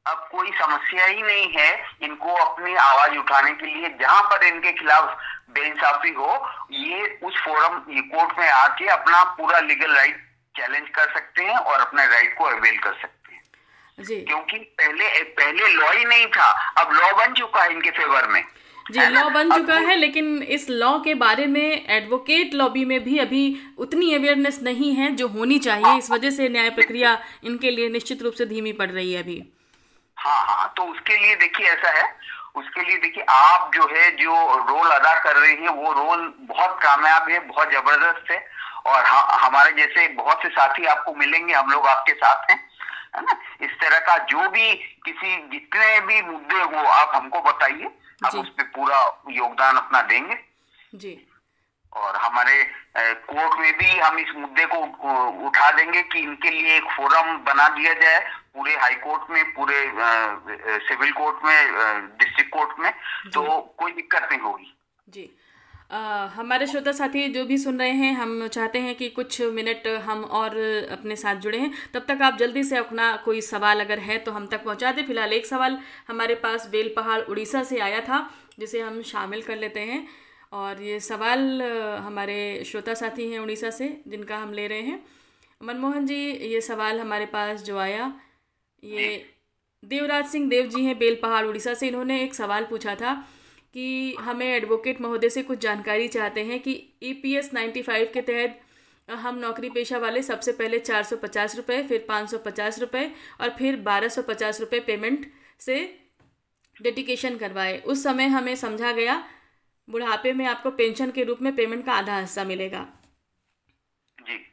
अब कोई समस्या ही नहीं है इनको अपनी आवाज़ उठाने के लिए जहाँ पर इनके खिलाफ बेइंसाफी हो ये उस फोरम कोर्ट में आके अपना पूरा लीगल राइट चैलेंज कर सकते हैं और अपने राइट को अवेल कर सकते हैं। जी। क्योंकि पहले पहले लॉ ही नहीं था अब लॉ बन चुका है इनके फेवर में। जी लॉ बन चुका है लेकिन इस लॉ के बारे में एडवोकेट लॉबी में भी अभी उतनी अवेयरनेस नहीं है जो होनी चाहिए। इस वजह से न्याय प्रक्रिया इनके लिए निश्चित रूप से धीमी पड़ रही है अभी। हाँ हाँ तो उसके लिए देखिए ऐसा है उसके लिए देखिए आप जो है जो रोल अदा कर रही हैं वो रोल बहुत कामयाब है बहुत ज़बरदस्त है और हमारे जैसे बहुत से साथी आपको मिलेंगे हम लोग आपके साथ हैं है ना? इस तरह का जो भी किसी जितने भी मुद्दे हो आप हमको बताइए हम उस पर पूरा योगदान अपना देंगे। जी। और हमारे कोर्ट में भी हम इस मुद्दे को उठा देंगे कि इनके लिए एक फोरम बना दिया जाए पूरे हाई कोर्ट में पूरे सिविल कोर्ट में डिस्ट्रिक्ट कोर्ट में तो कोई दिक्कत नहीं होगी। जी। आ, हमारे श्रोता साथी जो भी सुन रहे हैं हम चाहते हैं कि कुछ मिनट हम और अपने साथ जुड़े हैं। तब तक आप जल्दी से अपना कोई सवाल अगर है तो हम तक पहुँचा दें। फ़िलहाल एक सवाल हमारे पास बेल पहाड़ उड़ीसा से आया था जिसे हम शामिल कर लेते हैं। और ये सवाल हमारे श्रोता साथी हैं उड़ीसा से, जिनका हम ले रहे हैं। मनमोहन जी, ये सवाल हमारे पास जो आया, ये देवराज सिंह देव जी हैं बेल पहाड़ उड़ीसा से। इन्होंने एक सवाल पूछा था कि हमें एडवोकेट महोदय से कुछ जानकारी चाहते हैं कि E P S ninety five के तहत हम नौकरी पेशा वाले सबसे पहले चार सौ पचास रुपये फिर पाँच सौ पचास रुपये और फिर बारह सौ पचास रुपये पेमेंट से डेडिकेशन करवाए। उस समय हमें समझा गया बुढ़ापे में आपको पेंशन के रूप में पेमेंट का आधा हिस्सा मिलेगा। जी।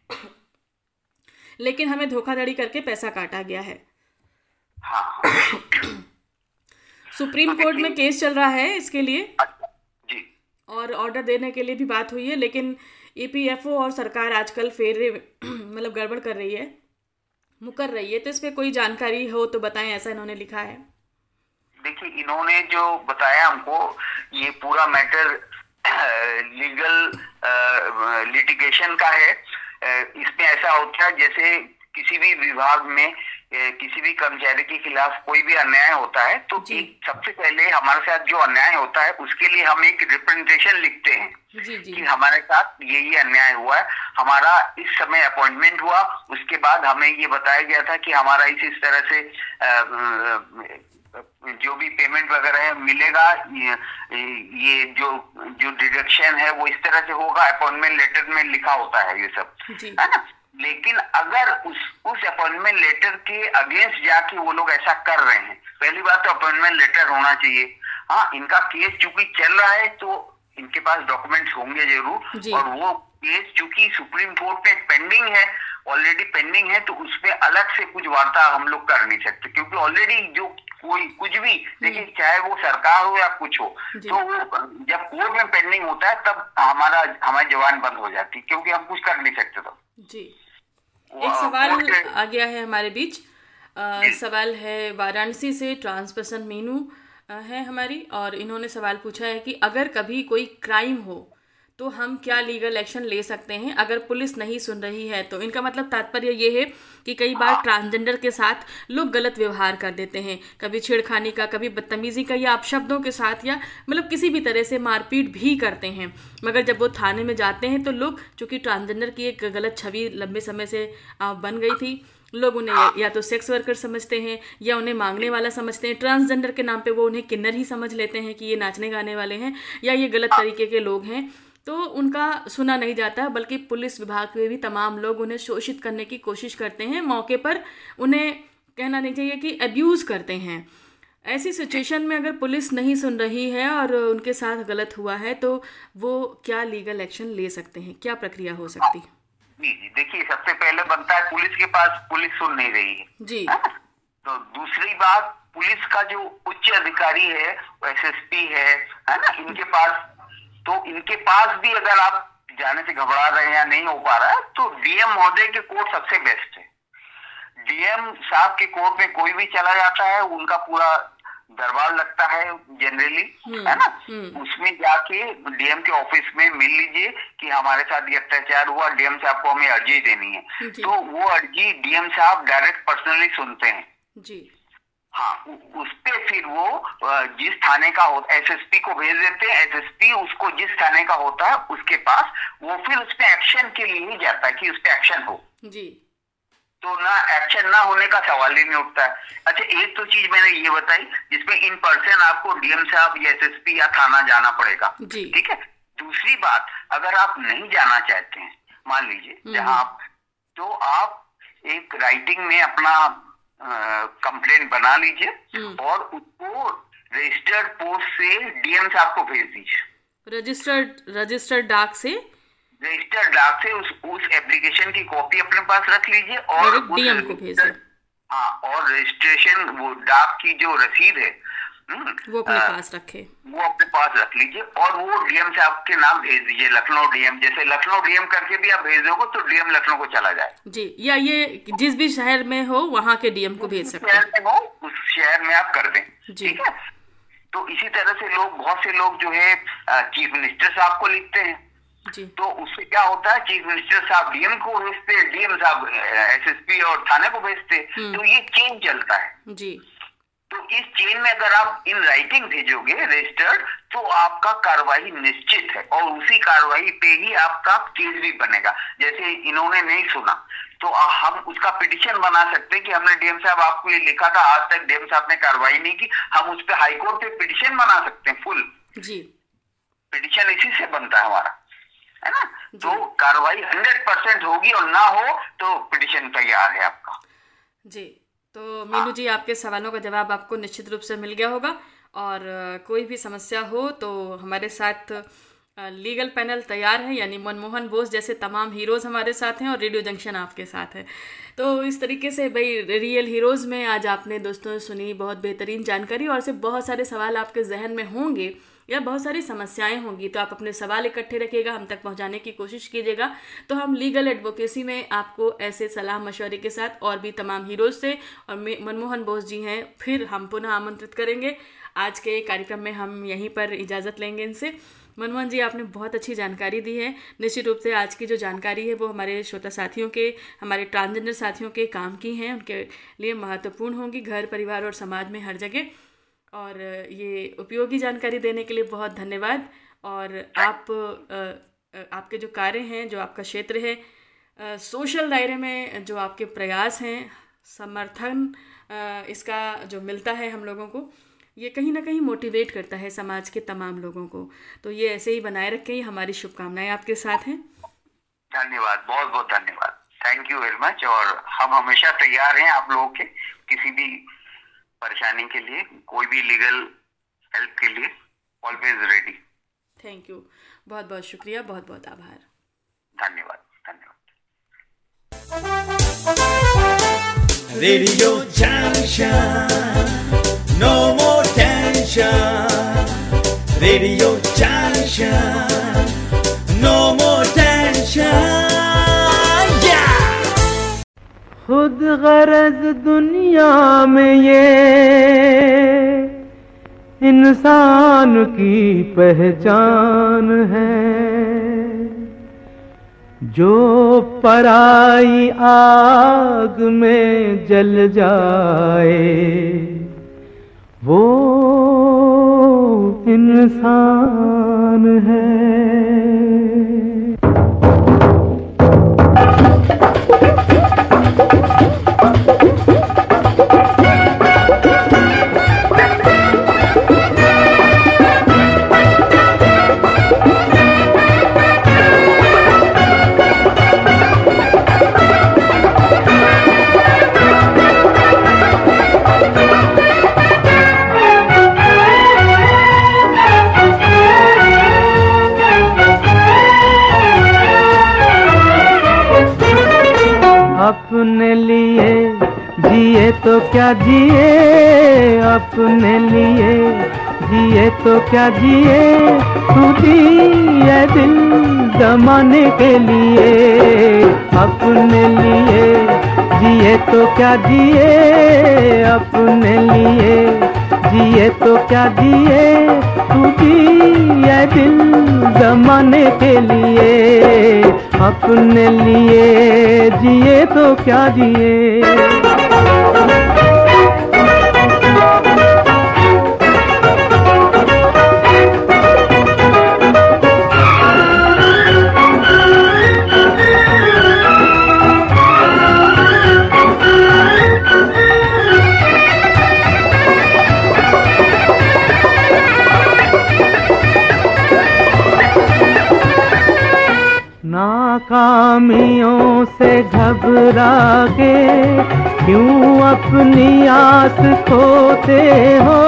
लेकिन हमें धोखाधड़ी करके पैसा काटा गया है। हाँ। सुप्रीम कोर्ट में केस चल रहा है इसके लिए। अच्छा, जी। और ऑर्डर देने के लिए भी बात हुई है लेकिन ईपीएफओ और सरकार आजकल फेरे मतलब गड़बड़ कर रही है मुकर रही है। तो इस पर कोई जानकारी हो तो बताएँ ऐसा इन्होंने लिखा है। देखिए इन्होंने जो बताया हमको ये पूरा मैटर लीगल लिटिगेशन का है इसमें ऐसा होता है जैसे किसी भी विभाग में किसी भी कर्मचारी के खिलाफ कोई भी अन्याय होता है तो एक सबसे पहले हमारे साथ जो अन्याय होता है उसके लिए हम एक रिप्रेजेंटेशन लिखते हैं जी जी। कि हमारे साथ ये ये अन्याय हुआ है हमारा इस समय अपॉइंटमेंट हुआ उसके बाद हमें ये बताया गया था कि हमारा इस इस तरह से जो भी पेमेंट वगैरह है मिलेगा ये, जो जो डिडक्शन है वो इस तरह से होगा अपॉइंटमेंट लेटर में लिखा होता है ये सब। है ना? लेकिन अगर उस उस अपॉइंटमेंट लेटर के अगेंस्ट जाके वो लोग ऐसा कर रहे हैं पहली बात तो अपॉइंटमेंट लेटर होना चाहिए। हाँ इनका केस चूँकि चल रहा है तो इनके पास डॉक्यूमेंट्स होंगे ज़रूर और वो केस चूँकि सुप्रीम कोर्ट में पेंडिंग है ऑलरेडी पेंडिंग है तो उसमें अलग से कुछ वार्ता हम लोग कर नहीं सकते क्योंकि ऑलरेडी जो कोई कुछ भी देखिए चाहे वो सरकार हो या कुछ हो तो जब कोर्ट में पेंडिंग होता है तब हमारा हमारी जवान बंद हो जाती है क्योंकि हम कुछ कर नहीं सकते तो। जी। एक सवाल आ गया है हमारे बीच। आ, सवाल है वाराणसी से ट्रांसपर्सन मीनू है हमारी और इन्होंने सवाल पूछा है कि अगर कभी कोई क्राइम हो तो हम क्या लीगल एक्शन ले सकते हैं? अगर पुलिस नहीं सुन रही है तो इनका मतलब तात्पर्य ये है कि कई बार ट्रांसजेंडर के साथ लोग गलत व्यवहार कर देते हैं। कभी छेड़खानी का, कभी बदतमीजी का, या अपशब्दों के साथ, या मतलब किसी भी तरह से मारपीट भी करते हैं। मगर जब वो थाने में जाते हैं तो लोग, चूँकि ट्रांसजेंडर की एक गलत छवि लंबे समय से बन गई थी, लोग उन्हें या तो सेक्स वर्कर समझते हैं, या उन्हें मांगने वाला समझते हैं। ट्रांसजेंडर के नाम पे वो उन्हें किन्नर ही समझ लेते हैं कि ये नाचने गाने वाले हैं, या ये गलत तरीके के लोग हैं। तो उनका सुना नहीं जाता बल्कि पुलिस विभाग में भी तमाम लोग उन्हें शोषित करने की कोशिश करते हैं। मौके पर उन्हें कहना नहीं चाहिए कि अब्यूज़ करते हैं। ऐसी सिचुएशन में अगर पुलिस नहीं सुन रही है और उनके साथ गलत हुआ है तो वो क्या लीगल एक्शन ले सकते हैं? क्या प्रक्रिया हो सकती? है जी जी। देखिए सबसे पहले बनता है पुलिस के पास पुलिस सुन नहीं रही है। जी। तो दूसरी बात पुलिस का जो उच्च अधिकारी है एसएसपी है है ना? इनके पास तो इनके पास भी अगर आप जाने से घबरा रहे हैं या नहीं हो पा रहा है तो डीएम महोदय के कोर्ट सबसे बेस्ट है। डीएम साहब के कोर्ट में कोई भी चला जाता है उनका पूरा दरबार लगता है जनरली हम्म, है ना? हम्म। उसमें जाके डीएम के ऑफ़िस में मिल लीजिए कि हमारे साथ ये अत्याचार हुआ डीएम साहब को हमें अर्जी देनी है। तो वो अर्जी डीएम साहब डायरेक्ट पर्सनली सुनते हैं। जी। हाँ उस पे फिर वो जिस थाने का एसएसपी को भेज देते हैं एसएसपी उसको जिस थाने का होता है उसके पास वो फिर उस पे एक्शन के लिए ही जाता है कि उस पे एक्शन हो। जी। तो ना एक्शन ना होने का सवाल ही नहीं उठता है। अच्छा एक तो चीज़ मैंने ये बताई जिसमें इन पर्सन आपको डीएम साहब या एसएसपी या थाना जाना पड़ेगा। ठीक है? दूसरी बात अगर आप नहीं जाना चाहते हैं मान लीजिए जहाँ आप तो आप एक राइटिंग में अपना कंप्लेंट बना लीजिए हम्म। और उसको रजिस्टर्ड पोस्ट से डीएम साहब को भेज दीजिए। रजिस्टर्ड रजिस्टर्ड डाक से? रजिस्टर्ड डाक से उस उस एप्लीकेशन की कॉपी अपने पास रख लीजिए और डीएम को भेज दीजिए। हाँ और रजिस्ट्रेशन वो डाक की जो रसीद है वो अपने आ, पास रखे। वो अपने पास रख लीजिए और वो डीएम साहब के नाम भेज दीजिए लखनऊ डीएम। जैसे लखनऊ डीएम करके भी आप भेज दोगे तो डीएम लखनऊ को चला जाए। जी या ये जिस भी शहर में हो वहाँ के डीएम को भेज सकते हैं। शहर में हो उस शहर में आप कर दें। ठीक है? तो इसी तरह से लोग बहुत से लोग जो है चीफ मिनिस्टर साहब को लिखते हैं। जी। तो उससे क्या होता है चीफ मिनिस्टर साहब डीएम को भेजते डीएम साहब एसएसपी और थाने को भेजते तो ये चेन चलता है। जी। तो इस चेन में अगर आप इन राइटिंग भेजोगे रजिस्टर्ड तो आपका कार्रवाई निश्चित है और उसी कार्रवाई पे ही आपका केस भी बनेगा। जैसे इन्होंने नहीं सुना तो हम उसका पिटिशन बना सकते हैं कि हमने डीएम साहब आपको ये लिखा था आज तक डीएम साहब ने कार्रवाई नहीं की हम उस पर हाईकोर्ट पे पिटिशन बना सकते हैं फुल जी। पिटिशन इसी से बनता है हमारा है ना? तो कार्रवाई हंड्रेड परसेंट होगी और ना हो तो पिटिशन तैयार है आपका। जी। तो मीनू जी, आपके सवालों का जवाब आपको निश्चित रूप से मिल गया होगा। और कोई भी समस्या हो तो हमारे साथ लीगल पैनल तैयार है, यानी मनमोहन बोस जैसे तमाम हीरोज़ हमारे साथ हैं और रेडियो जंक्शन आपके साथ है। तो इस तरीके से भाई, रियल हीरोज़ में आज आपने दोस्तों सुनी बहुत बेहतरीन जानकारी और से बहुत सारे सवाल आपके जहन में होंगे या बहुत सारी समस्याएँ होंगी तो आप अपने सवाल इकट्ठे रखिएगा, हम तक पहुँचाने की कोशिश कीजिएगा। तो हम लीगल एडवोकेसी में आपको ऐसे सलाह मशवरे के साथ और भी तमाम हीरोज से और मनमोहन बोस जी हैं, फिर हम पुनः आमंत्रित करेंगे। आज के कार्यक्रम में हम यहीं पर इजाज़त लेंगे इनसे। मनमोहन जी, आपने बहुत अच्छी जानकारी दी है। निश्चित रूप से आज की जो जानकारी है, वो हमारे श्रोता साथियों के, हमारे ट्रांसजेंडर साथियों के काम की हैं। उनके लिए महत्वपूर्ण होंगी, घर, परिवार और समाज में हर जगह। और ये उपयोगी जानकारी देने के लिए बहुत धन्यवाद। और आप आपके जो कार्य हैं, जो आपका क्षेत्र है सोशल दायरे में जो आपके प्रयास हैं, समर्थन इसका जो मिलता है हम लोगों को, ये कहीं ना कहीं मोटिवेट करता है समाज के तमाम लोगों को। तो ये ऐसे ही बनाए रखें ये हमारी शुभकामनाएँ आपके साथ हैं। धन्यवाद बहुत बहुत धन्यवाद। थैंक यू वेरी मच और हम हमेशा तैयार हैं आप लोगों के किसी भी परेशानी के लिए कोई भी लीगल हेल्प के लिए ऑलवेज रेडी थैंक यू बहुत बहुत शुक्रिया बहुत बहुत आभार धन्यवाद धन्यवाद Radio Junction. No more tension. Radio Junction. No more tension. खुद गरज दुनिया में ये इंसान की पहचान है। जो पराई आग में जल जाए, वो इंसान है। क्या जिए अपने लिए? जिए तो क्या जिए? खुदी है दिल जमाने के लिए। अपने लिए जिए तो क्या जिए? अपने लिए जिए तो क्या जिए? खुदी है दिल जमाने के लिए। अपने लिए जिए तो क्या जिए? नाकामियों से घबरा के क्यों अपनी आस खोते हो?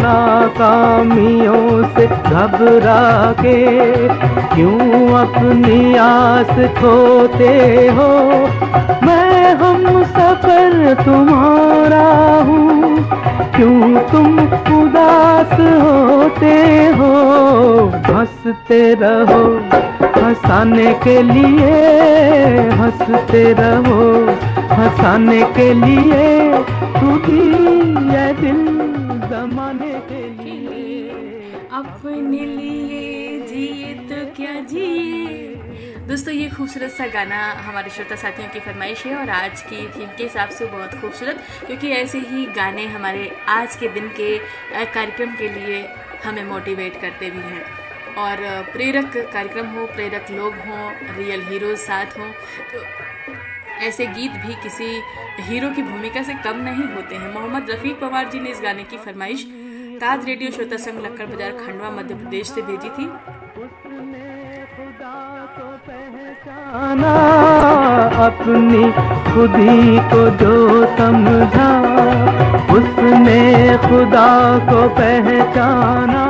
नाकामियों से घबरा के क्यों अपनी आस खोते हो? मैं हम सफ़र तुम्हारा हूँ, क्यों तुम उदास होते हो? हँसते रहो। हंसाने के लिए हँसते रहो। हंसाने के लिए खुदी है दिल जमाने के लिए। अपने लिए जिए तो क्या जिए। दोस्तों, ये खूबसूरत सा गाना हमारे श्रोता साथियों की फरमाइश है और आज की थीम के हिसाब से बहुत खूबसूरत, क्योंकि ऐसे ही गाने हमारे आज के दिन के कार्यक्रम के लिए हमें मोटिवेट करते भी हैं। और प्रेरक कार्यक्रम हो, प्रेरक लोग हों रियल हीरोज साथ हों तो ऐसे गीत भी किसी हीरो की भूमिका से कम नहीं होते हैं। मोहम्मद रफ़ीक पवार जी ने इस गाने की फरमाइश, ताज रेडियो श्रोता संघ लक्कड़ बाज़ार खंडवा, मध्य प्रदेश से भेजी थी। अपनी खुदी को जो समझा, उसने खुदा को पहचाना।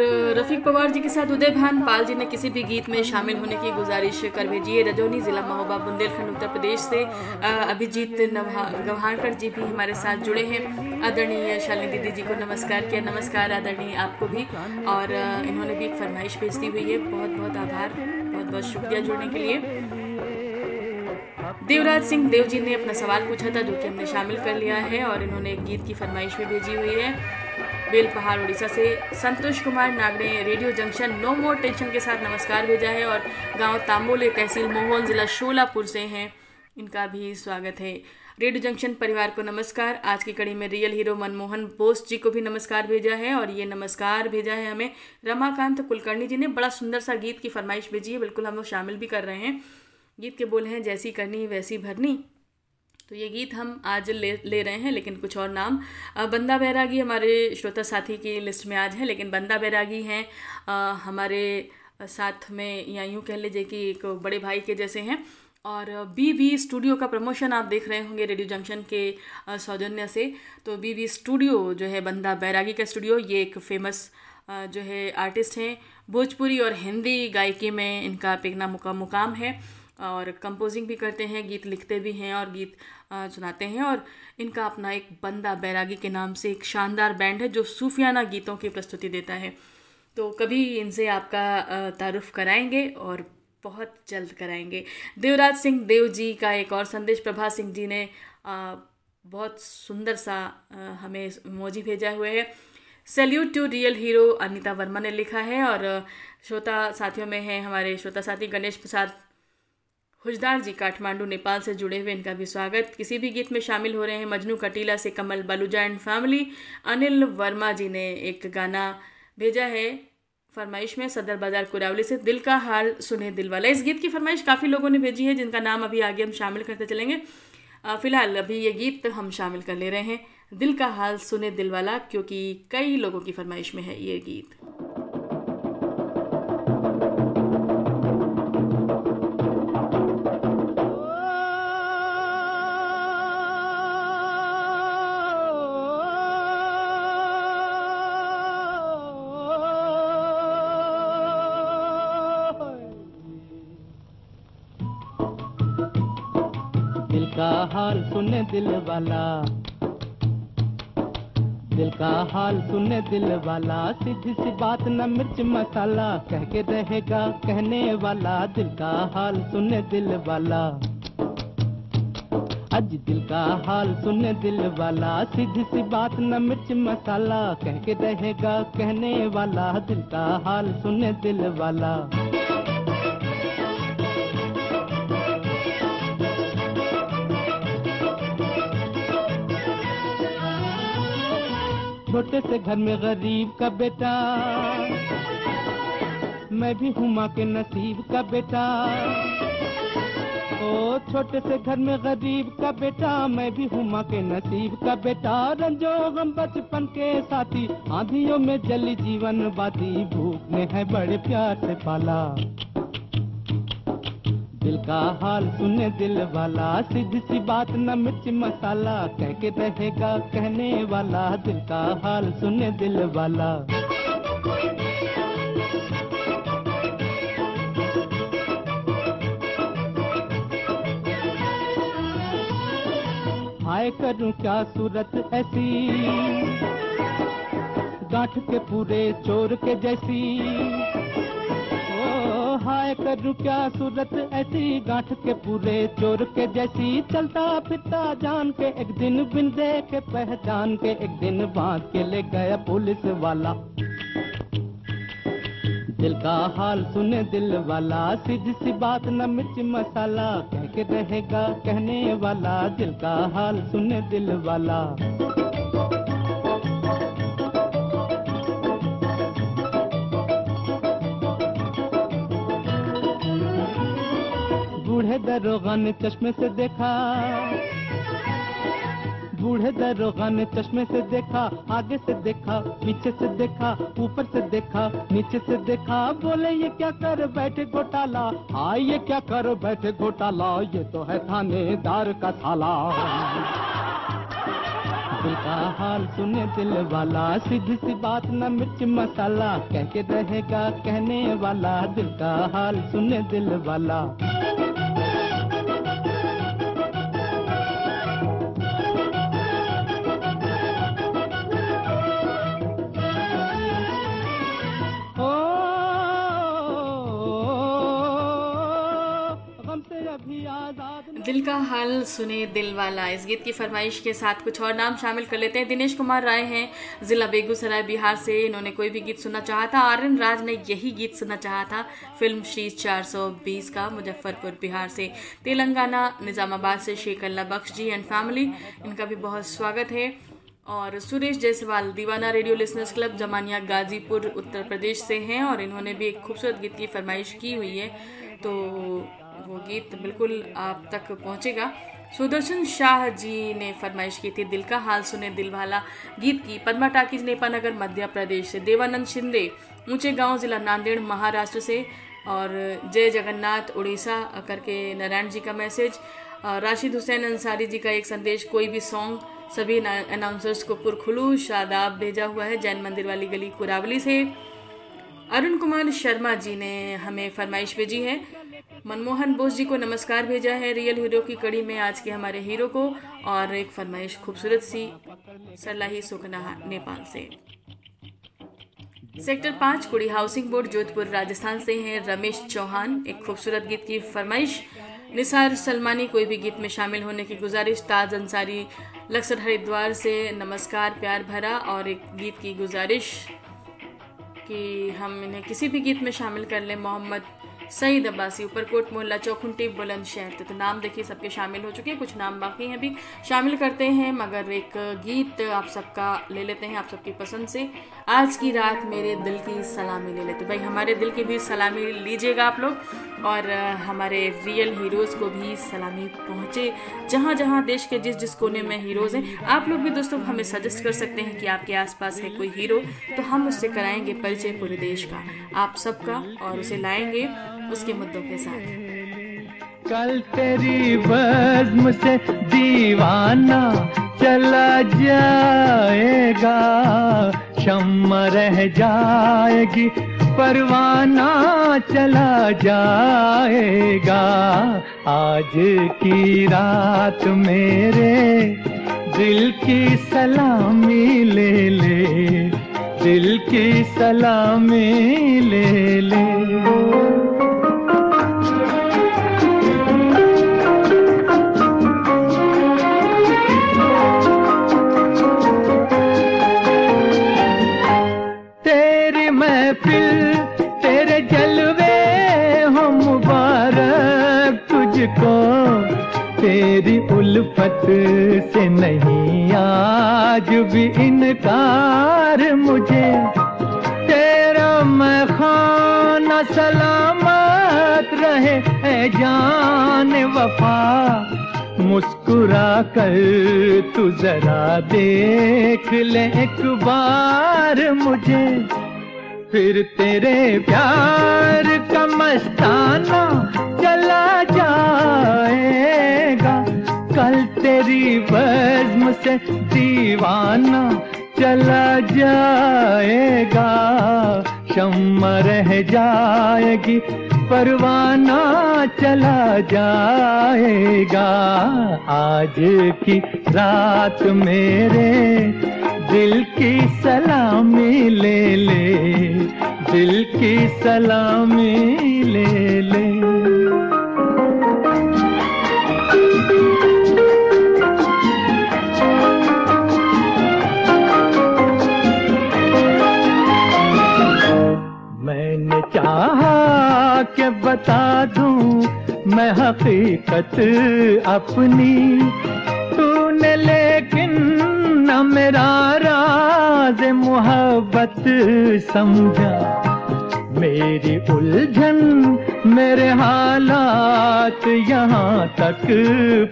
रफीक पवार जी के साथ उदय भान पाल जी ने किसी भी गीत में शामिल होने की गुजारिश कर भेजी है। रजौनी जिला महोबा बुंदेलखंड, उत्तर प्रदेश से अभिजीत गव्हाणकर जी भी हमारे साथ जुड़े हैं। आदरणीय शालिनी दीदी जी को नमस्कार किया। नमस्कार आदरणीय आपको भी। और इन्होंने भी एक फरमाइश भेजती हुई है। बहुत बहुत आभार। बहुत बहुत शुक्रिया जुड़ने के लिए। देवराज सिंह देव जी ने अपना सवाल पूछा था, जो कि हमने शामिल कर लिया है और इन्होंने एक गीत की फरमाइश भी भेजी हुई है। बेल पहाड़ उड़ीसा से संतोष कुमार नाग ने radio junction no more tension के साथ नमस्कार भेजा है और गाँव तांबोले तहसील मोहन जिला शोलापुर से हैं। इनका भी स्वागत है। रेडियो जंक्शन परिवार को नमस्कार। आज की कड़ी में रियल हीरो मनमोहन बोस जी को भी नमस्कार भेजा है और ये नमस्कार भेजा है हमें रमाकांत कुलकर्णी जी ने। बड़ा सुंदर सा गीत की फरमाइश भेजी है। बिल्कुल हम लोग शामिल भी कर रहे हैं। गीत के बोल हैं, जैसी करनी वैसी भरनी। तो ये गीत हम आज ले ले रहे हैं, लेकिन कुछ और नाम। बंदा बैरागी हमारे श्रोता साथी की लिस्ट में आज है, लेकिन बंदा बैरागी हैं हमारे साथ में या यूँ कह लीजिए कि एक बड़े भाई के जैसे हैं। और बी वी स्टूडियो का प्रमोशन आप देख रहे होंगे रेडियो जंक्शन के सौजन्य से। तो बी वी स्टूडियो जो है बंदा बैरागी का स्टूडियो, ये एक फ़ेमस जो है आर्टिस्ट हैं। भोजपुरी और हिंदी गायकी में इनका एक ना मुका, मुकाम है। और कंपोजिंग भी करते हैं, गीत लिखते भी हैं और गीत सुनाते हैं और इनका अपना एक बंदा बैरागी के नाम से एक शानदार बैंड है जो सूफियाना गीतों की प्रस्तुति देता है। तो कभी इनसे आपका तारुफ कराएँगे और बहुत जल्द कराएँगे। देवराज सिंह देव जी का एक और संदेश प्रभा सिंह जी ने बहुत सुंदर सा हमें मोजी भेजा हुए है। Salute to real hero Anita Verma ने लिखा है और श्रोता साथियों में हैं हमारे श्रोता साथी गणेश प्रसाद हुजदार जी काठमांडू, नेपाल से जुड़े हुए इनका भी स्वागत। किसी भी गीत में शामिल हो रहे हैं मजनू कटीला से कमल बलूजा एंड फैमिली अनिल वर्मा जी ने एक गाना भेजा है फरमाइश में, सदर बाज़ार कुरावली से। दिल का हाल सुने दिल वाला इस गीत की फरमाइश काफ़ी लोगों ने भेजी है, जिनका नाम अभी आगे हम शामिल करते चलेंगे। फ़िलहाल अभी ये गीत हम शामिल कर ले रहे हैं। दिल का हाल सुने दिल वाला क्योंकि कई लोगों की फरमाइश में है ये गीत। सुने दिल वाला। दिल का हाल सुने दिल वाला। सीधी सी बात न मिर्च मसाला। कह के रहेगा कहने वाला। दिल का हाल सुने दिल वाला। आज दिल का हाल सुने दिल वाला। सीधी सी बात न मिर्च मसाला। कह के रहेगा कहने वाला। दिल का हाल सुने दिल वाला। छोटे से घर में गरीब का बेटा। मैं भी हूँ माँ के नसीब का बेटा। ओ, छोटे से घर में गरीब का बेटा, मैं भी हूँ माँ के नसीब का बेटा। रंजो, हम बचपन के साथी, आंधियों में जली जीवन बाती भूख ने है बड़े प्यार से पाला। दिल का हाल सुने दिल वाला, सीधी सी बात न मिर्च मसाला, कह के रहेगा कहने वाला, दिल का हाल सुने दिल वाला। हाय करूँ क्या सूरत ऐसी? गांठ के पूरे चोर के जैसी। हाय करूँ क्या सूरत? ऐसी गांठ के पूरे चोर के जैसी चलता फिरता जान के एक दिन बिन के पहचान के एक दिन बाँध के ले गया पुलिस वाला। दिल का हाल सुने दिल वाला, सीधी सी बात न मिर्च मसाला, कह के रहेगा कहने वाला। दिल का हाल सुने दिल वाला। बूढ़े दरोगा ने चश्मे से देखा। बूढ़े दरोगा ने चश्मे से देखा, आगे से देखा, पीछे से देखा, ऊपर से देखा, नीचे से देखा। बोले, ये क्या कर बैठे घोटाला? हाँ ये क्या कर बैठे घोटाला? ये तो है थानेदार का थाला दिल का हाल सुने दिल वाला, सीधी सी बात न मिर्च मसाला। कह के रहेगा कहने वाला, दिल का हाल सुने दिल वाला। दिल का हाल सुने दिल वाला। इस गीत की फरमाइश के साथ कुछ और नाम शामिल कर लेते हैं। दिनेश कुमार राय हैं। जिला बेगूसराय, बिहार से इन्होंने कोई भी गीत सुनना चाहा था। आर एन राज ने यही गीत सुनना चाहा था। फ़िल्म श्री 420 का, मुजफ्फरपुर, बिहार से। तेलंगाना, निजामाबाद से शेख अल्लाह बख्श जी एंड फैमिली इनका भी बहुत स्वागत है। और Suresh Jaiswal, Deewana radio listeners club, Zamania, Ghazipur, Uttar Pradesh से हैं। और इन्होंने भी एक खूबसूरत गीत की फरमाइश की हुई है। तो वो गीत बिल्कुल आप तक पहुंचेगा। सुदर्शन शाह जी ने फरमाइश की थी, दिल का हाल सुने दिल वाला। गीत की, पद्मा टाकीज नेपानगर मध्य प्रदेश। से देवानंद शिंदे, ऊँचे गाँव, जिला नांदेड़, महाराष्ट्र से। और जय जगन्नाथ उड़ीसा करके नारायण जी का मैसेज। राशिद हुसैन अंसारी जी का एक संदेश, कोई भी सॉन्ग, सभी अनाउंसर्स को पुरखुलूस, शादाब भेजा हुआ है, जैन मंदिर वाली गली कुरावली से। अरुण कुमार शर्मा जी ने हमें फरमाइश भेजी है। मनमोहन बोस जी को नमस्कार भेजा है रियल हीरो की कड़ी में आज के हमारे हीरो को और एक फरमाइश खूबसूरत सी सरलाही सुखना नेपाल से। सेक्टर पाँच कुड़ी हाउसिंग बोर्ड जोधपुर राजस्थान से हैं रमेश चौहान। एक खूबसूरत गीत की फरमाइश, निसार सलमानी कोई भी गीत में शामिल होने की गुजारिश, ताज अंसारी, लक्सर हरिद्वार से नमस्कार, प्यार भरा और एक गीत की गुजारिश कि हम इन्हें किसी भी गीत में शामिल कर लें। मोहम्मद सईद अब्बासी ऊपरकोट मोहल्ला चौखुंटी बुलंदशहर तो, तो नाम देखिए सबके शामिल हो चुके हैं कुछ नाम बाकी हैं भी शामिल करते हैं मगर एक गीत आप सबका ले लेते हैं आप सबकी पसंद से। आज की रात मेरे दिल की सलामी ले लेते। भाई हमारे दिल की भी सलामी लीजिएगा आप लोग और हमारे रियल हीरोज़ को भी सलामी पहुँचे। जहाँ जहाँ देश के जिस जिस कोने में हीरोज़ हैं आप लोग भी दोस्तों हमें सजेस्ट कर सकते हैं कि आपके आसपास है कोई हीरो तो हम उससे कराएँगे परिचय पूरे देश का। आप सबका और उसे लाएँगे। उसके मुद्दों के साथ। कल तेरी बज्म से दीवाना चला जाएगा। शम्मा रह जाएगी, परवाना चला जाएगा। आज की रात मेरे दिल की सलामी ले ले, दिल की सलामी ले ले। उल्फत से नहीं, आज भी इनकार मुझे। तेरा मैं खाना सलामत रहे ए जान वफा। मुस्कुरा कर तू जरा देख ले एक बार मुझे। फिर तेरे प्यार का मस्ताना चला जाएगा। कल तेरी बज्म से दीवाना चला जाएगा। शम्मा रह जाएगी, परवाना चला जाएगा। आज की रात मेरे दिल की सलामी ले ले, दिल की सलामी ले ले। चाहा कि बता दूँ मैं हकीकत अपनी? तूने लेकिन न मेरा राज मोहब्बत समझा। मेरी उलझन मेरे हालात यहाँ तक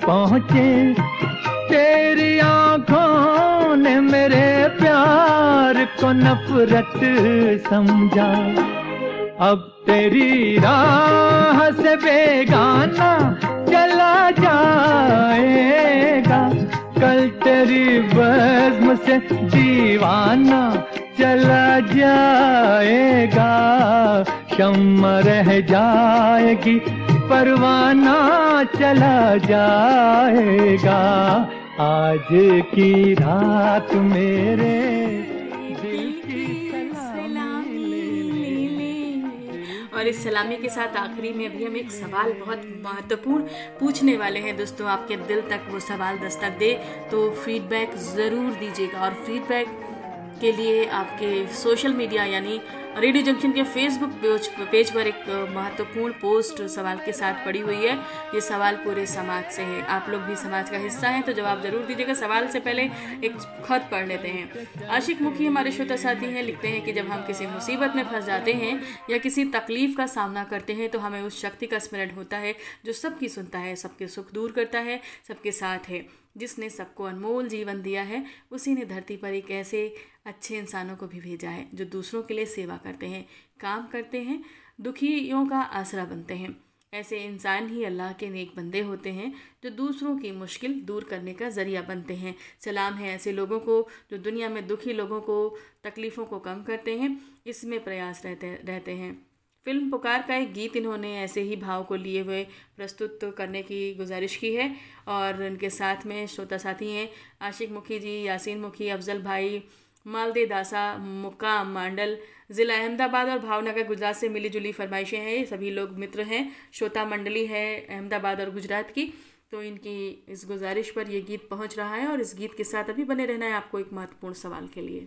पहुँचे। तेरी आँखों ने मेरे प्यार को नफरत समझा। अब तेरी राह से बेगाना चला जाएगा। कल तेरी बज्म से दीवाना चला जाएगा। शम्मा रह जाएगी, परवाना चला जाएगा। आज की रात मेरे और इस सलामी के साथ आखिरी में भी हम एक सवाल बहुत महत्वपूर्ण पूछने वाले हैं। दोस्तों, आपके दिल तक वो सवाल दस्तक दे तो फीडबैक ज़रूर दीजिएगा। और फीडबैक के लिए आपके सोशल मीडिया यानी रेडियो जंक्शन के फेसबुक पेज पर एक महत्वपूर्ण पोस्ट सवाल के साथ पड़ी हुई है। ये सवाल पूरे समाज से है। आप लोग भी समाज का हिस्सा हैं तो जवाब ज़रूर दीजिएगा। सवाल से पहले एक खत पढ़ लेते हैं। आशिक मुखी हमारे श्रोता साथी हैं, लिखते हैं कि जब हम किसी मुसीबत में फंस जाते हैं या किसी तकलीफ़ का सामना करते हैं तो हमें उस शक्ति का स्मरण होता है जो सबकी सुनता है, सबके सुख दूर करता है, सबके साथ है। जिसने सबको अनमोल जीवन दिया है, उसी ने धरती पर एक ऐसे अच्छे इंसानों को भी भेजा है, जो दूसरों के लिए सेवा करते हैं, काम करते हैं, दुखियों का आसरा बनते हैं। ऐसे इंसान ही अल्लाह के नेक बंदे होते हैं, जो दूसरों की मुश्किल दूर करने का ज़रिया बनते हैं। सलाम है ऐसे लोगों को, जो दुनिया में दुखी लोगों को, तकलीफ़ों को कम करते हैं, इसमें प्रयास रहते रहते हैं। फ़िल्म पुकार का एक गीत इन्होंने ऐसे ही भाव को लिए हुए प्रस्तुत करने की गुजारिश की है और इनके साथ में श्रोता साथी हैं आशिक मुखी जी, यासीन मुखी, अफजल भाई, मालदे दासा मुकाम मांडल, ज़िला अहमदाबाद और भावनगर गुजरात से मिली जुली फरमाइशें हैं। ये सभी लोग मित्र हैं, श्रोता मंडली है अहमदाबाद और गुजरात की। तो इनकी इस गुजारिश पर ये गीत पहुँच रहा है और इस गीत के साथ अभी बने रहना है आपको एक महत्वपूर्ण सवाल के लिए।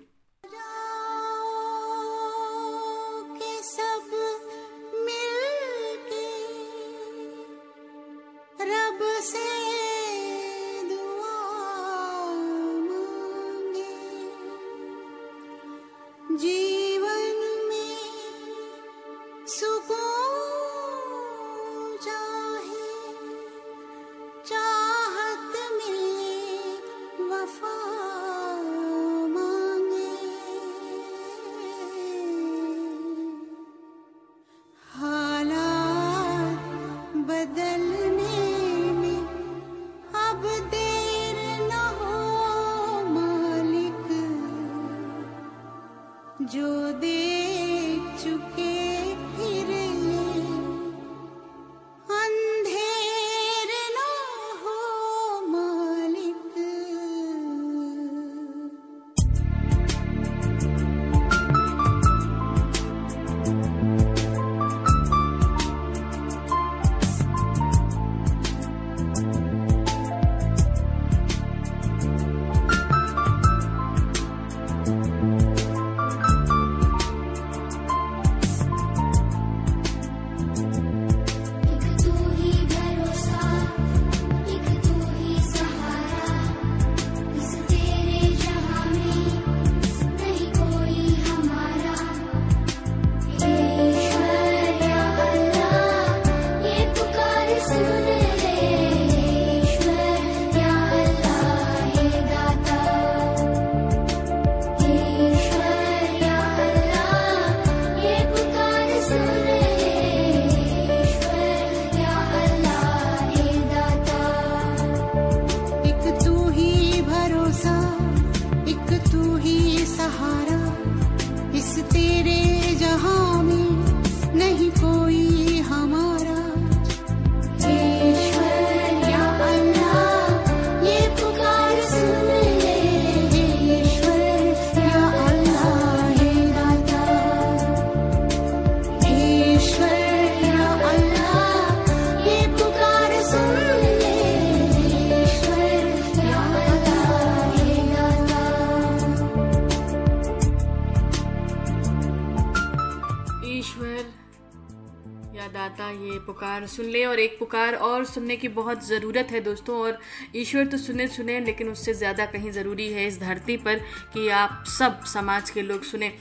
पुकार सुन ले और एक पुकार और सुनने की बहुत ज़रूरत है दोस्तों, और ईश्वर तो सुने सुने, लेकिन उससे ज़्यादा कहीं ज़रूरी है इस धरती पर कि आप सब समाज के लोग सुने।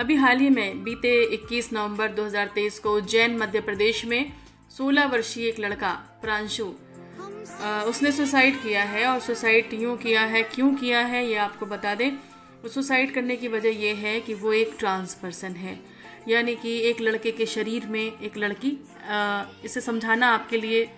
अभी हाल ही में, बीते 21 नवंबर 2023 को उज्जैन, मध्य प्रदेश में 16 वर्षीय एक लड़का, प्रांशु उसने सुसाइड किया है और सुसाइड यूँ किया है, क्यों किया है, ये आपको बता दें। सुसाइड करने की वजह ये है कि वो एक ट्रांस पर्सन है। यानी कि एक लड़के के शरीर में एक लड़की इसे समझाना आपके लिए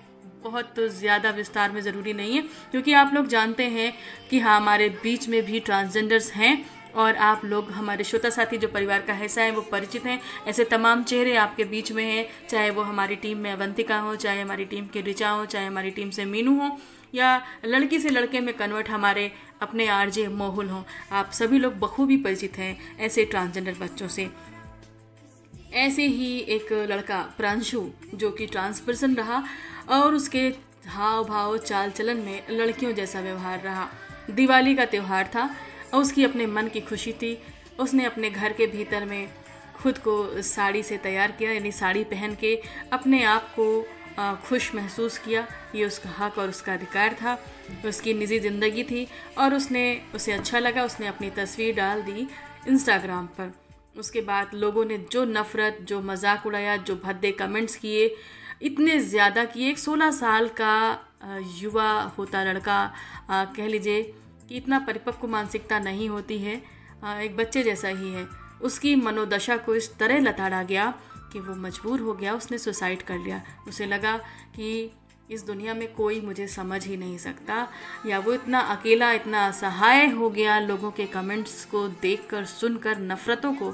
बहुत ज़्यादा विस्तार में ज़रूरी नहीं है, क्योंकि आप लोग जानते हैं कि हाँ हमारे बीच में भी ट्रांसजेंडर्स हैं और आप लोग, हमारे श्रोता साथी जो परिवार का हिस्सा है, वो परिचित हैं। ऐसे तमाम चेहरे आपके बीच में हैं, चाहे वो हमारी टीम में अवंतिका हो, चाहे हमारी टीम के रिचा हो, चाहे हमारी टीम से मीनू हो, या लड़की से लड़के में कन्वर्ट हमारे अपने आरजे मोहुल हों। आप सभी लोग बखूबी परिचित हैं ऐसे ट्रांसजेंडर बच्चों से। ऐसे ही एक लड़का, प्रांशु, जो कि ट्रांसपर्सन रहा और उसके हाव भाव चाल चलन में लड़कियों जैसा व्यवहार रहा। दिवाली का त्यौहार था और उसकी अपने मन की खुशी थी। उसने अपने घर के भीतर में खुद को साड़ी से तैयार किया, यानी साड़ी पहन के अपने आप को खुश महसूस किया। ये उसका हक और उसका अधिकार था। उसकी निजी ज़िंदगी थी और उसने, उसे अच्छा लगा। उसने अपनी तस्वीर डाल दी इंस्टाग्राम पर। उसके बाद लोगों ने जो नफ़रत, जो मज़ाक उड़ाया, जो भद्दे कमेंट्स किए, इतने ज़्यादा किए। एक सोलह साल का युवा होता लड़का कह लीजिए कि इतना परिपक्व मानसिकता नहीं होती है एक बच्चे जैसा ही है। उसकी मनोदशा को इस तरह लताड़ा गया कि वो मजबूर हो गया, उसने सुसाइड कर लिया। उसे लगा कि इस दुनिया में कोई मुझे समझ ही नहीं सकता। या वो इतना अकेला, इतना असहाय हो गया लोगों के कमेंट्स को देखकर, सुनकर, नफ़रतों को,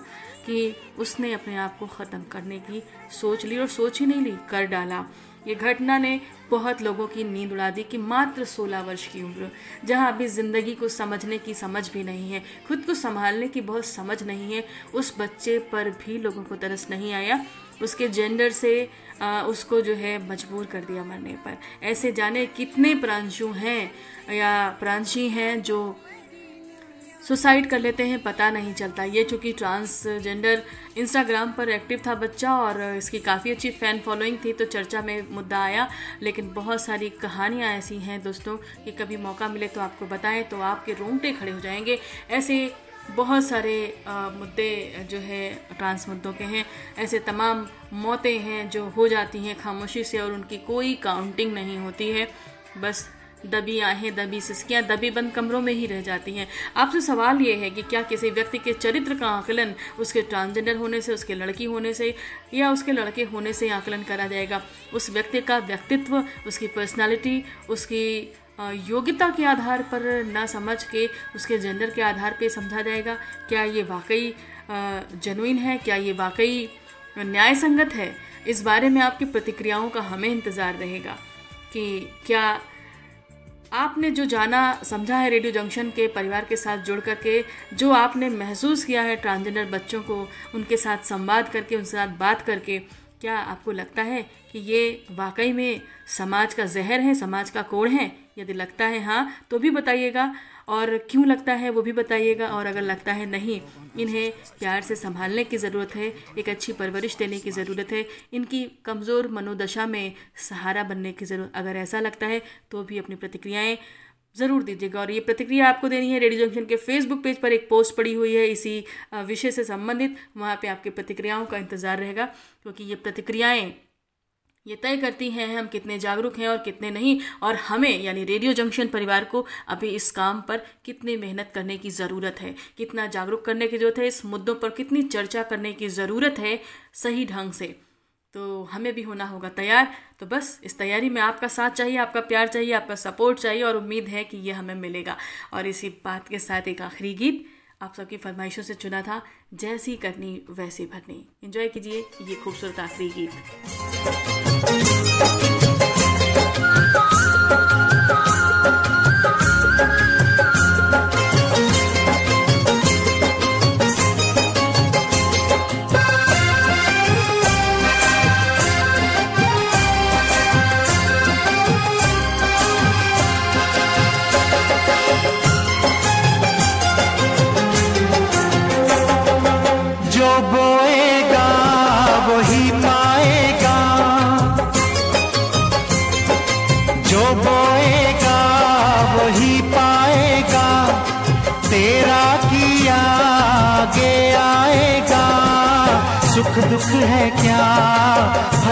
कि उसने अपने आप को ख़त्म करने की सोच ली और सोच ही नहीं ली, कर डाला। ये घटना ने बहुत लोगों की नींद उड़ा दी कि मात्र 16 वर्ष की उम्र, जहाँ अभी ज़िंदगी को समझने की समझ भी नहीं है, खुद को संभालने की बहुत समझ नहीं है। उस बच्चे पर भी लोगों को तरस नहीं आया। उसके जेंडर से आ, उसको जो है मजबूर कर दिया मरने पर। ऐसे जाने कितने प्रांशु हैं या प्रांशी हैं जो सुसाइड कर लेते हैं पता नहीं चलता। ये चूँकि ट्रांसजेंडर इंस्टाग्राम पर एक्टिव था बच्चा और इसकी काफ़ी अच्छी फ़ैन फॉलोइंग थी तो चर्चा में मुद्दा आया। लेकिन बहुत सारी कहानियाँ ऐसी हैं दोस्तों कि कभी मौका मिले तो आपको बताएँ तो आपके रोंगटे खड़े हो जाएँगे। ऐसे बहुत सारे मुद्दे जो है ट्रांस मुद्दों के हैं। ऐसे तमाम मौतें हैं जो हो जाती हैं खामोशी से और उनकी कोई काउंटिंग नहीं होती है। बस दबी आहें, दबी सिस्कियाँ, दबी बंद कमरों में ही रह जाती हैं। आपसे सवाल ये है कि क्या किसी व्यक्ति के चरित्र का आकलन उसके ट्रांसजेंडर होने से, उसके लड़की होने से या उसके लड़के होने से आकलन करा जाएगा? उस व्यक्ति का व्यक्तित्व, उसकी पर्सनालिटी उसकी योग्यता के आधार पर ना समझ के, उसके जेंडर के आधार पे समझा जाएगा। क्या ये वाकई जेनुइन है? क्या ये वाकई न्याय संगत है? इस बारे में आपकी प्रतिक्रियाओं का हमें इंतज़ार रहेगा कि क्या आपने जो जाना, समझा है रेडियो जंक्शन के परिवार के साथ जुड़ करके, जो आपने महसूस किया है ट्रांसजेंडर बच्चों को, उनके साथ संवाद करके, उनके साथ बात करके, क्या आपको लगता है कि ये वाकई में समाज का जहर है, समाज का कोड़ है? यदि लगता है हाँ तो भी बताइएगा। और क्यों लगता है, वो भी बताइएगा। और अगर लगता है नहीं, इन्हें प्यार से संभालने की ज़रूरत है, एक अच्छी परवरिश देने की ज़रूरत है, इनकी कमज़ोर मनोदशा में सहारा बनने की ज़रूरत अगर ऐसा लगता है तो भी अपनी प्रतिक्रियाएँ ज़रूर दीजिएगा। और ये प्रतिक्रिया आपको देनी है रेडियो जंक्शन के फेसबुक पेज पर, एक पोस्ट पड़ी हुई है इसी विषय से संबंधित। वहाँ पे आपकी प्रतिक्रियाओं का इंतज़ार रहेगा, क्योंकि ये प्रतिक्रियाएँ ये तय करती हैं हम कितने जागरूक हैं और कितने नहीं, और हमें, यानी रेडियो जंक्शन परिवार को, अभी इस काम पर कितनी मेहनत करने की ज़रूरत है, कितना जागरूक करने की ज़रूरत है, इस मुद्दों पर कितनी चर्चा करने की ज़रूरत है सही ढंग से। तो हमें भी होना होगा तैयार। तो बस, इस तैयारी में आपका साथ चाहिए, आपका प्यार चाहिए, आपका सपोर्ट चाहिए, और उम्मीद है कि ये हमें मिलेगा। और इसी बात के साथ एक आखिरी गीत आप सबकी फरमाइशों से चुना था, जैसी करनी वैसी भरनी। एंजॉय कीजिए, ये खूबसूरत आखिरी गीत।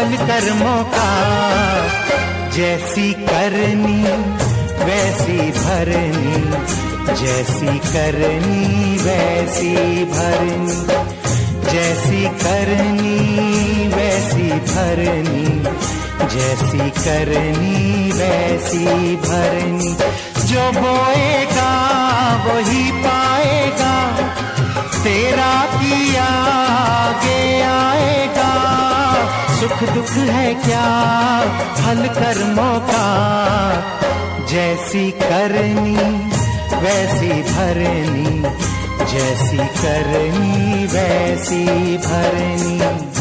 फल कर्मों का, जैसी करनी, वैसी भरनी, जैसी करनी, वैसी भरनी, जैसी करनी, वैसी भरनी, जैसी करनी, वैसी भरनी। जो बोएगा, वही पाएगा, तेरा किया दुख है क्या? फल कर्मों का जैसी करनी वैसी भरनी जैसी करनी वैसी भरनी।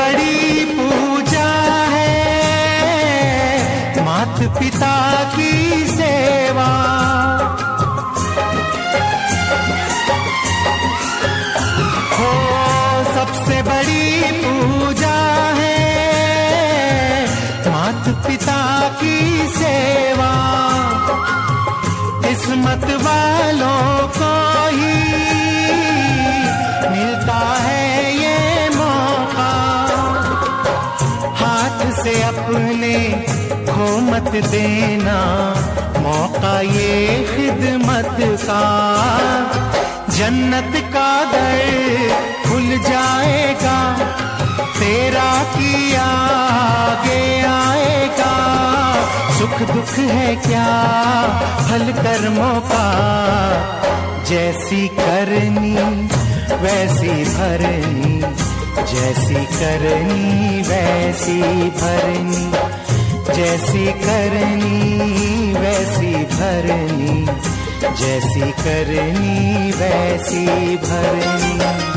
बड़ी पूजा है। मात पिता की सेवा। हो, सबसे बड़ी पूजा है। मात पिता की सेवा। जन्नत का दर खुल जाएगा, तेरा किया आगे आएगा। सुख दुख है क्या फल कर्मों का? जैसी करनी, वैसी भरनी, जैसी करनी, वैसी भरनी, जैसी करनी, वैसी भरनी। जैसी करनी वैसी भरनी।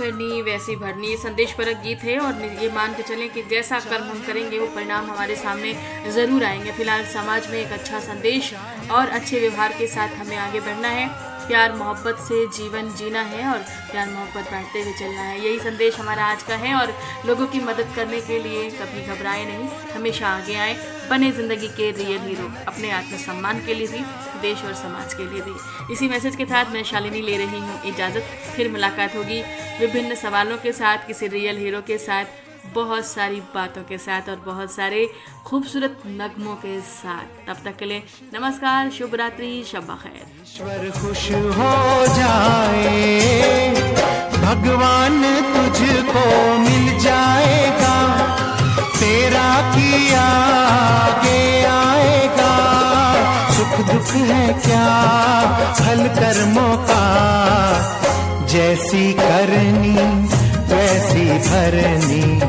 करनी, वैसी भरनी, ये संदेश परक गीत है और ये मान के चलें कि जैसा कर्म हम करेंगे, वो परिणाम हमारे सामने ज़रूर आएँगे। फ़िलहाल समाज में एक अच्छा संदेश और अच्छे व्यवहार के साथ हमें आगे बढ़ना है। प्यार मोहब्बत से जीवन जीना है और प्यार मोहब्बत बांटते हुए चलना है। यही संदेश हमारा आज का है और लोगों की मदद करने के लिए कभी घबराए नहीं। हमेशा आगे आए, बने ज़िंदगी के रियल हीरो। अपने आत्मसम्मान के लिए भी, देश और समाज के लिए भी। इसी मैसेज के साथ मैं शालिनी ले रही हूँ इजाज़त। फिर मुलाकात होगी विभिन्न सवालों के साथ, किसी रियल हीरो के साथ। बहुत सारी बातों के साथ और बहुत सारे खूबसूरत नगमों के साथ। तब तक के लिए नमस्कार, शुभ रात्रि शब खैर। खुश हो जाए, भगवान तुझको मिल जाएगा, तेरा किया आगे आएगा। सुख दुख है क्या फल कर्मों का? जैसी करनी वैसी भरनी,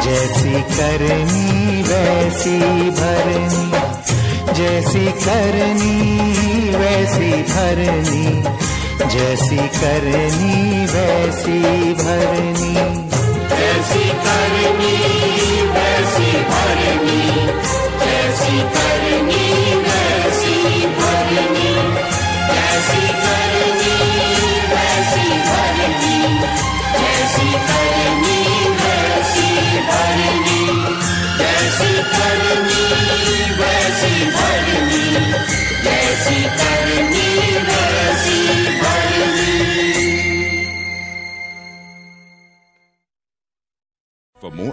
जैसी करनी, वैसी भरनी, जैसी करनी, वैसी भरनी, जैसी करनी, वैसी भरनी। जैसी करनी, वैसी भरनी, जैसी करनी।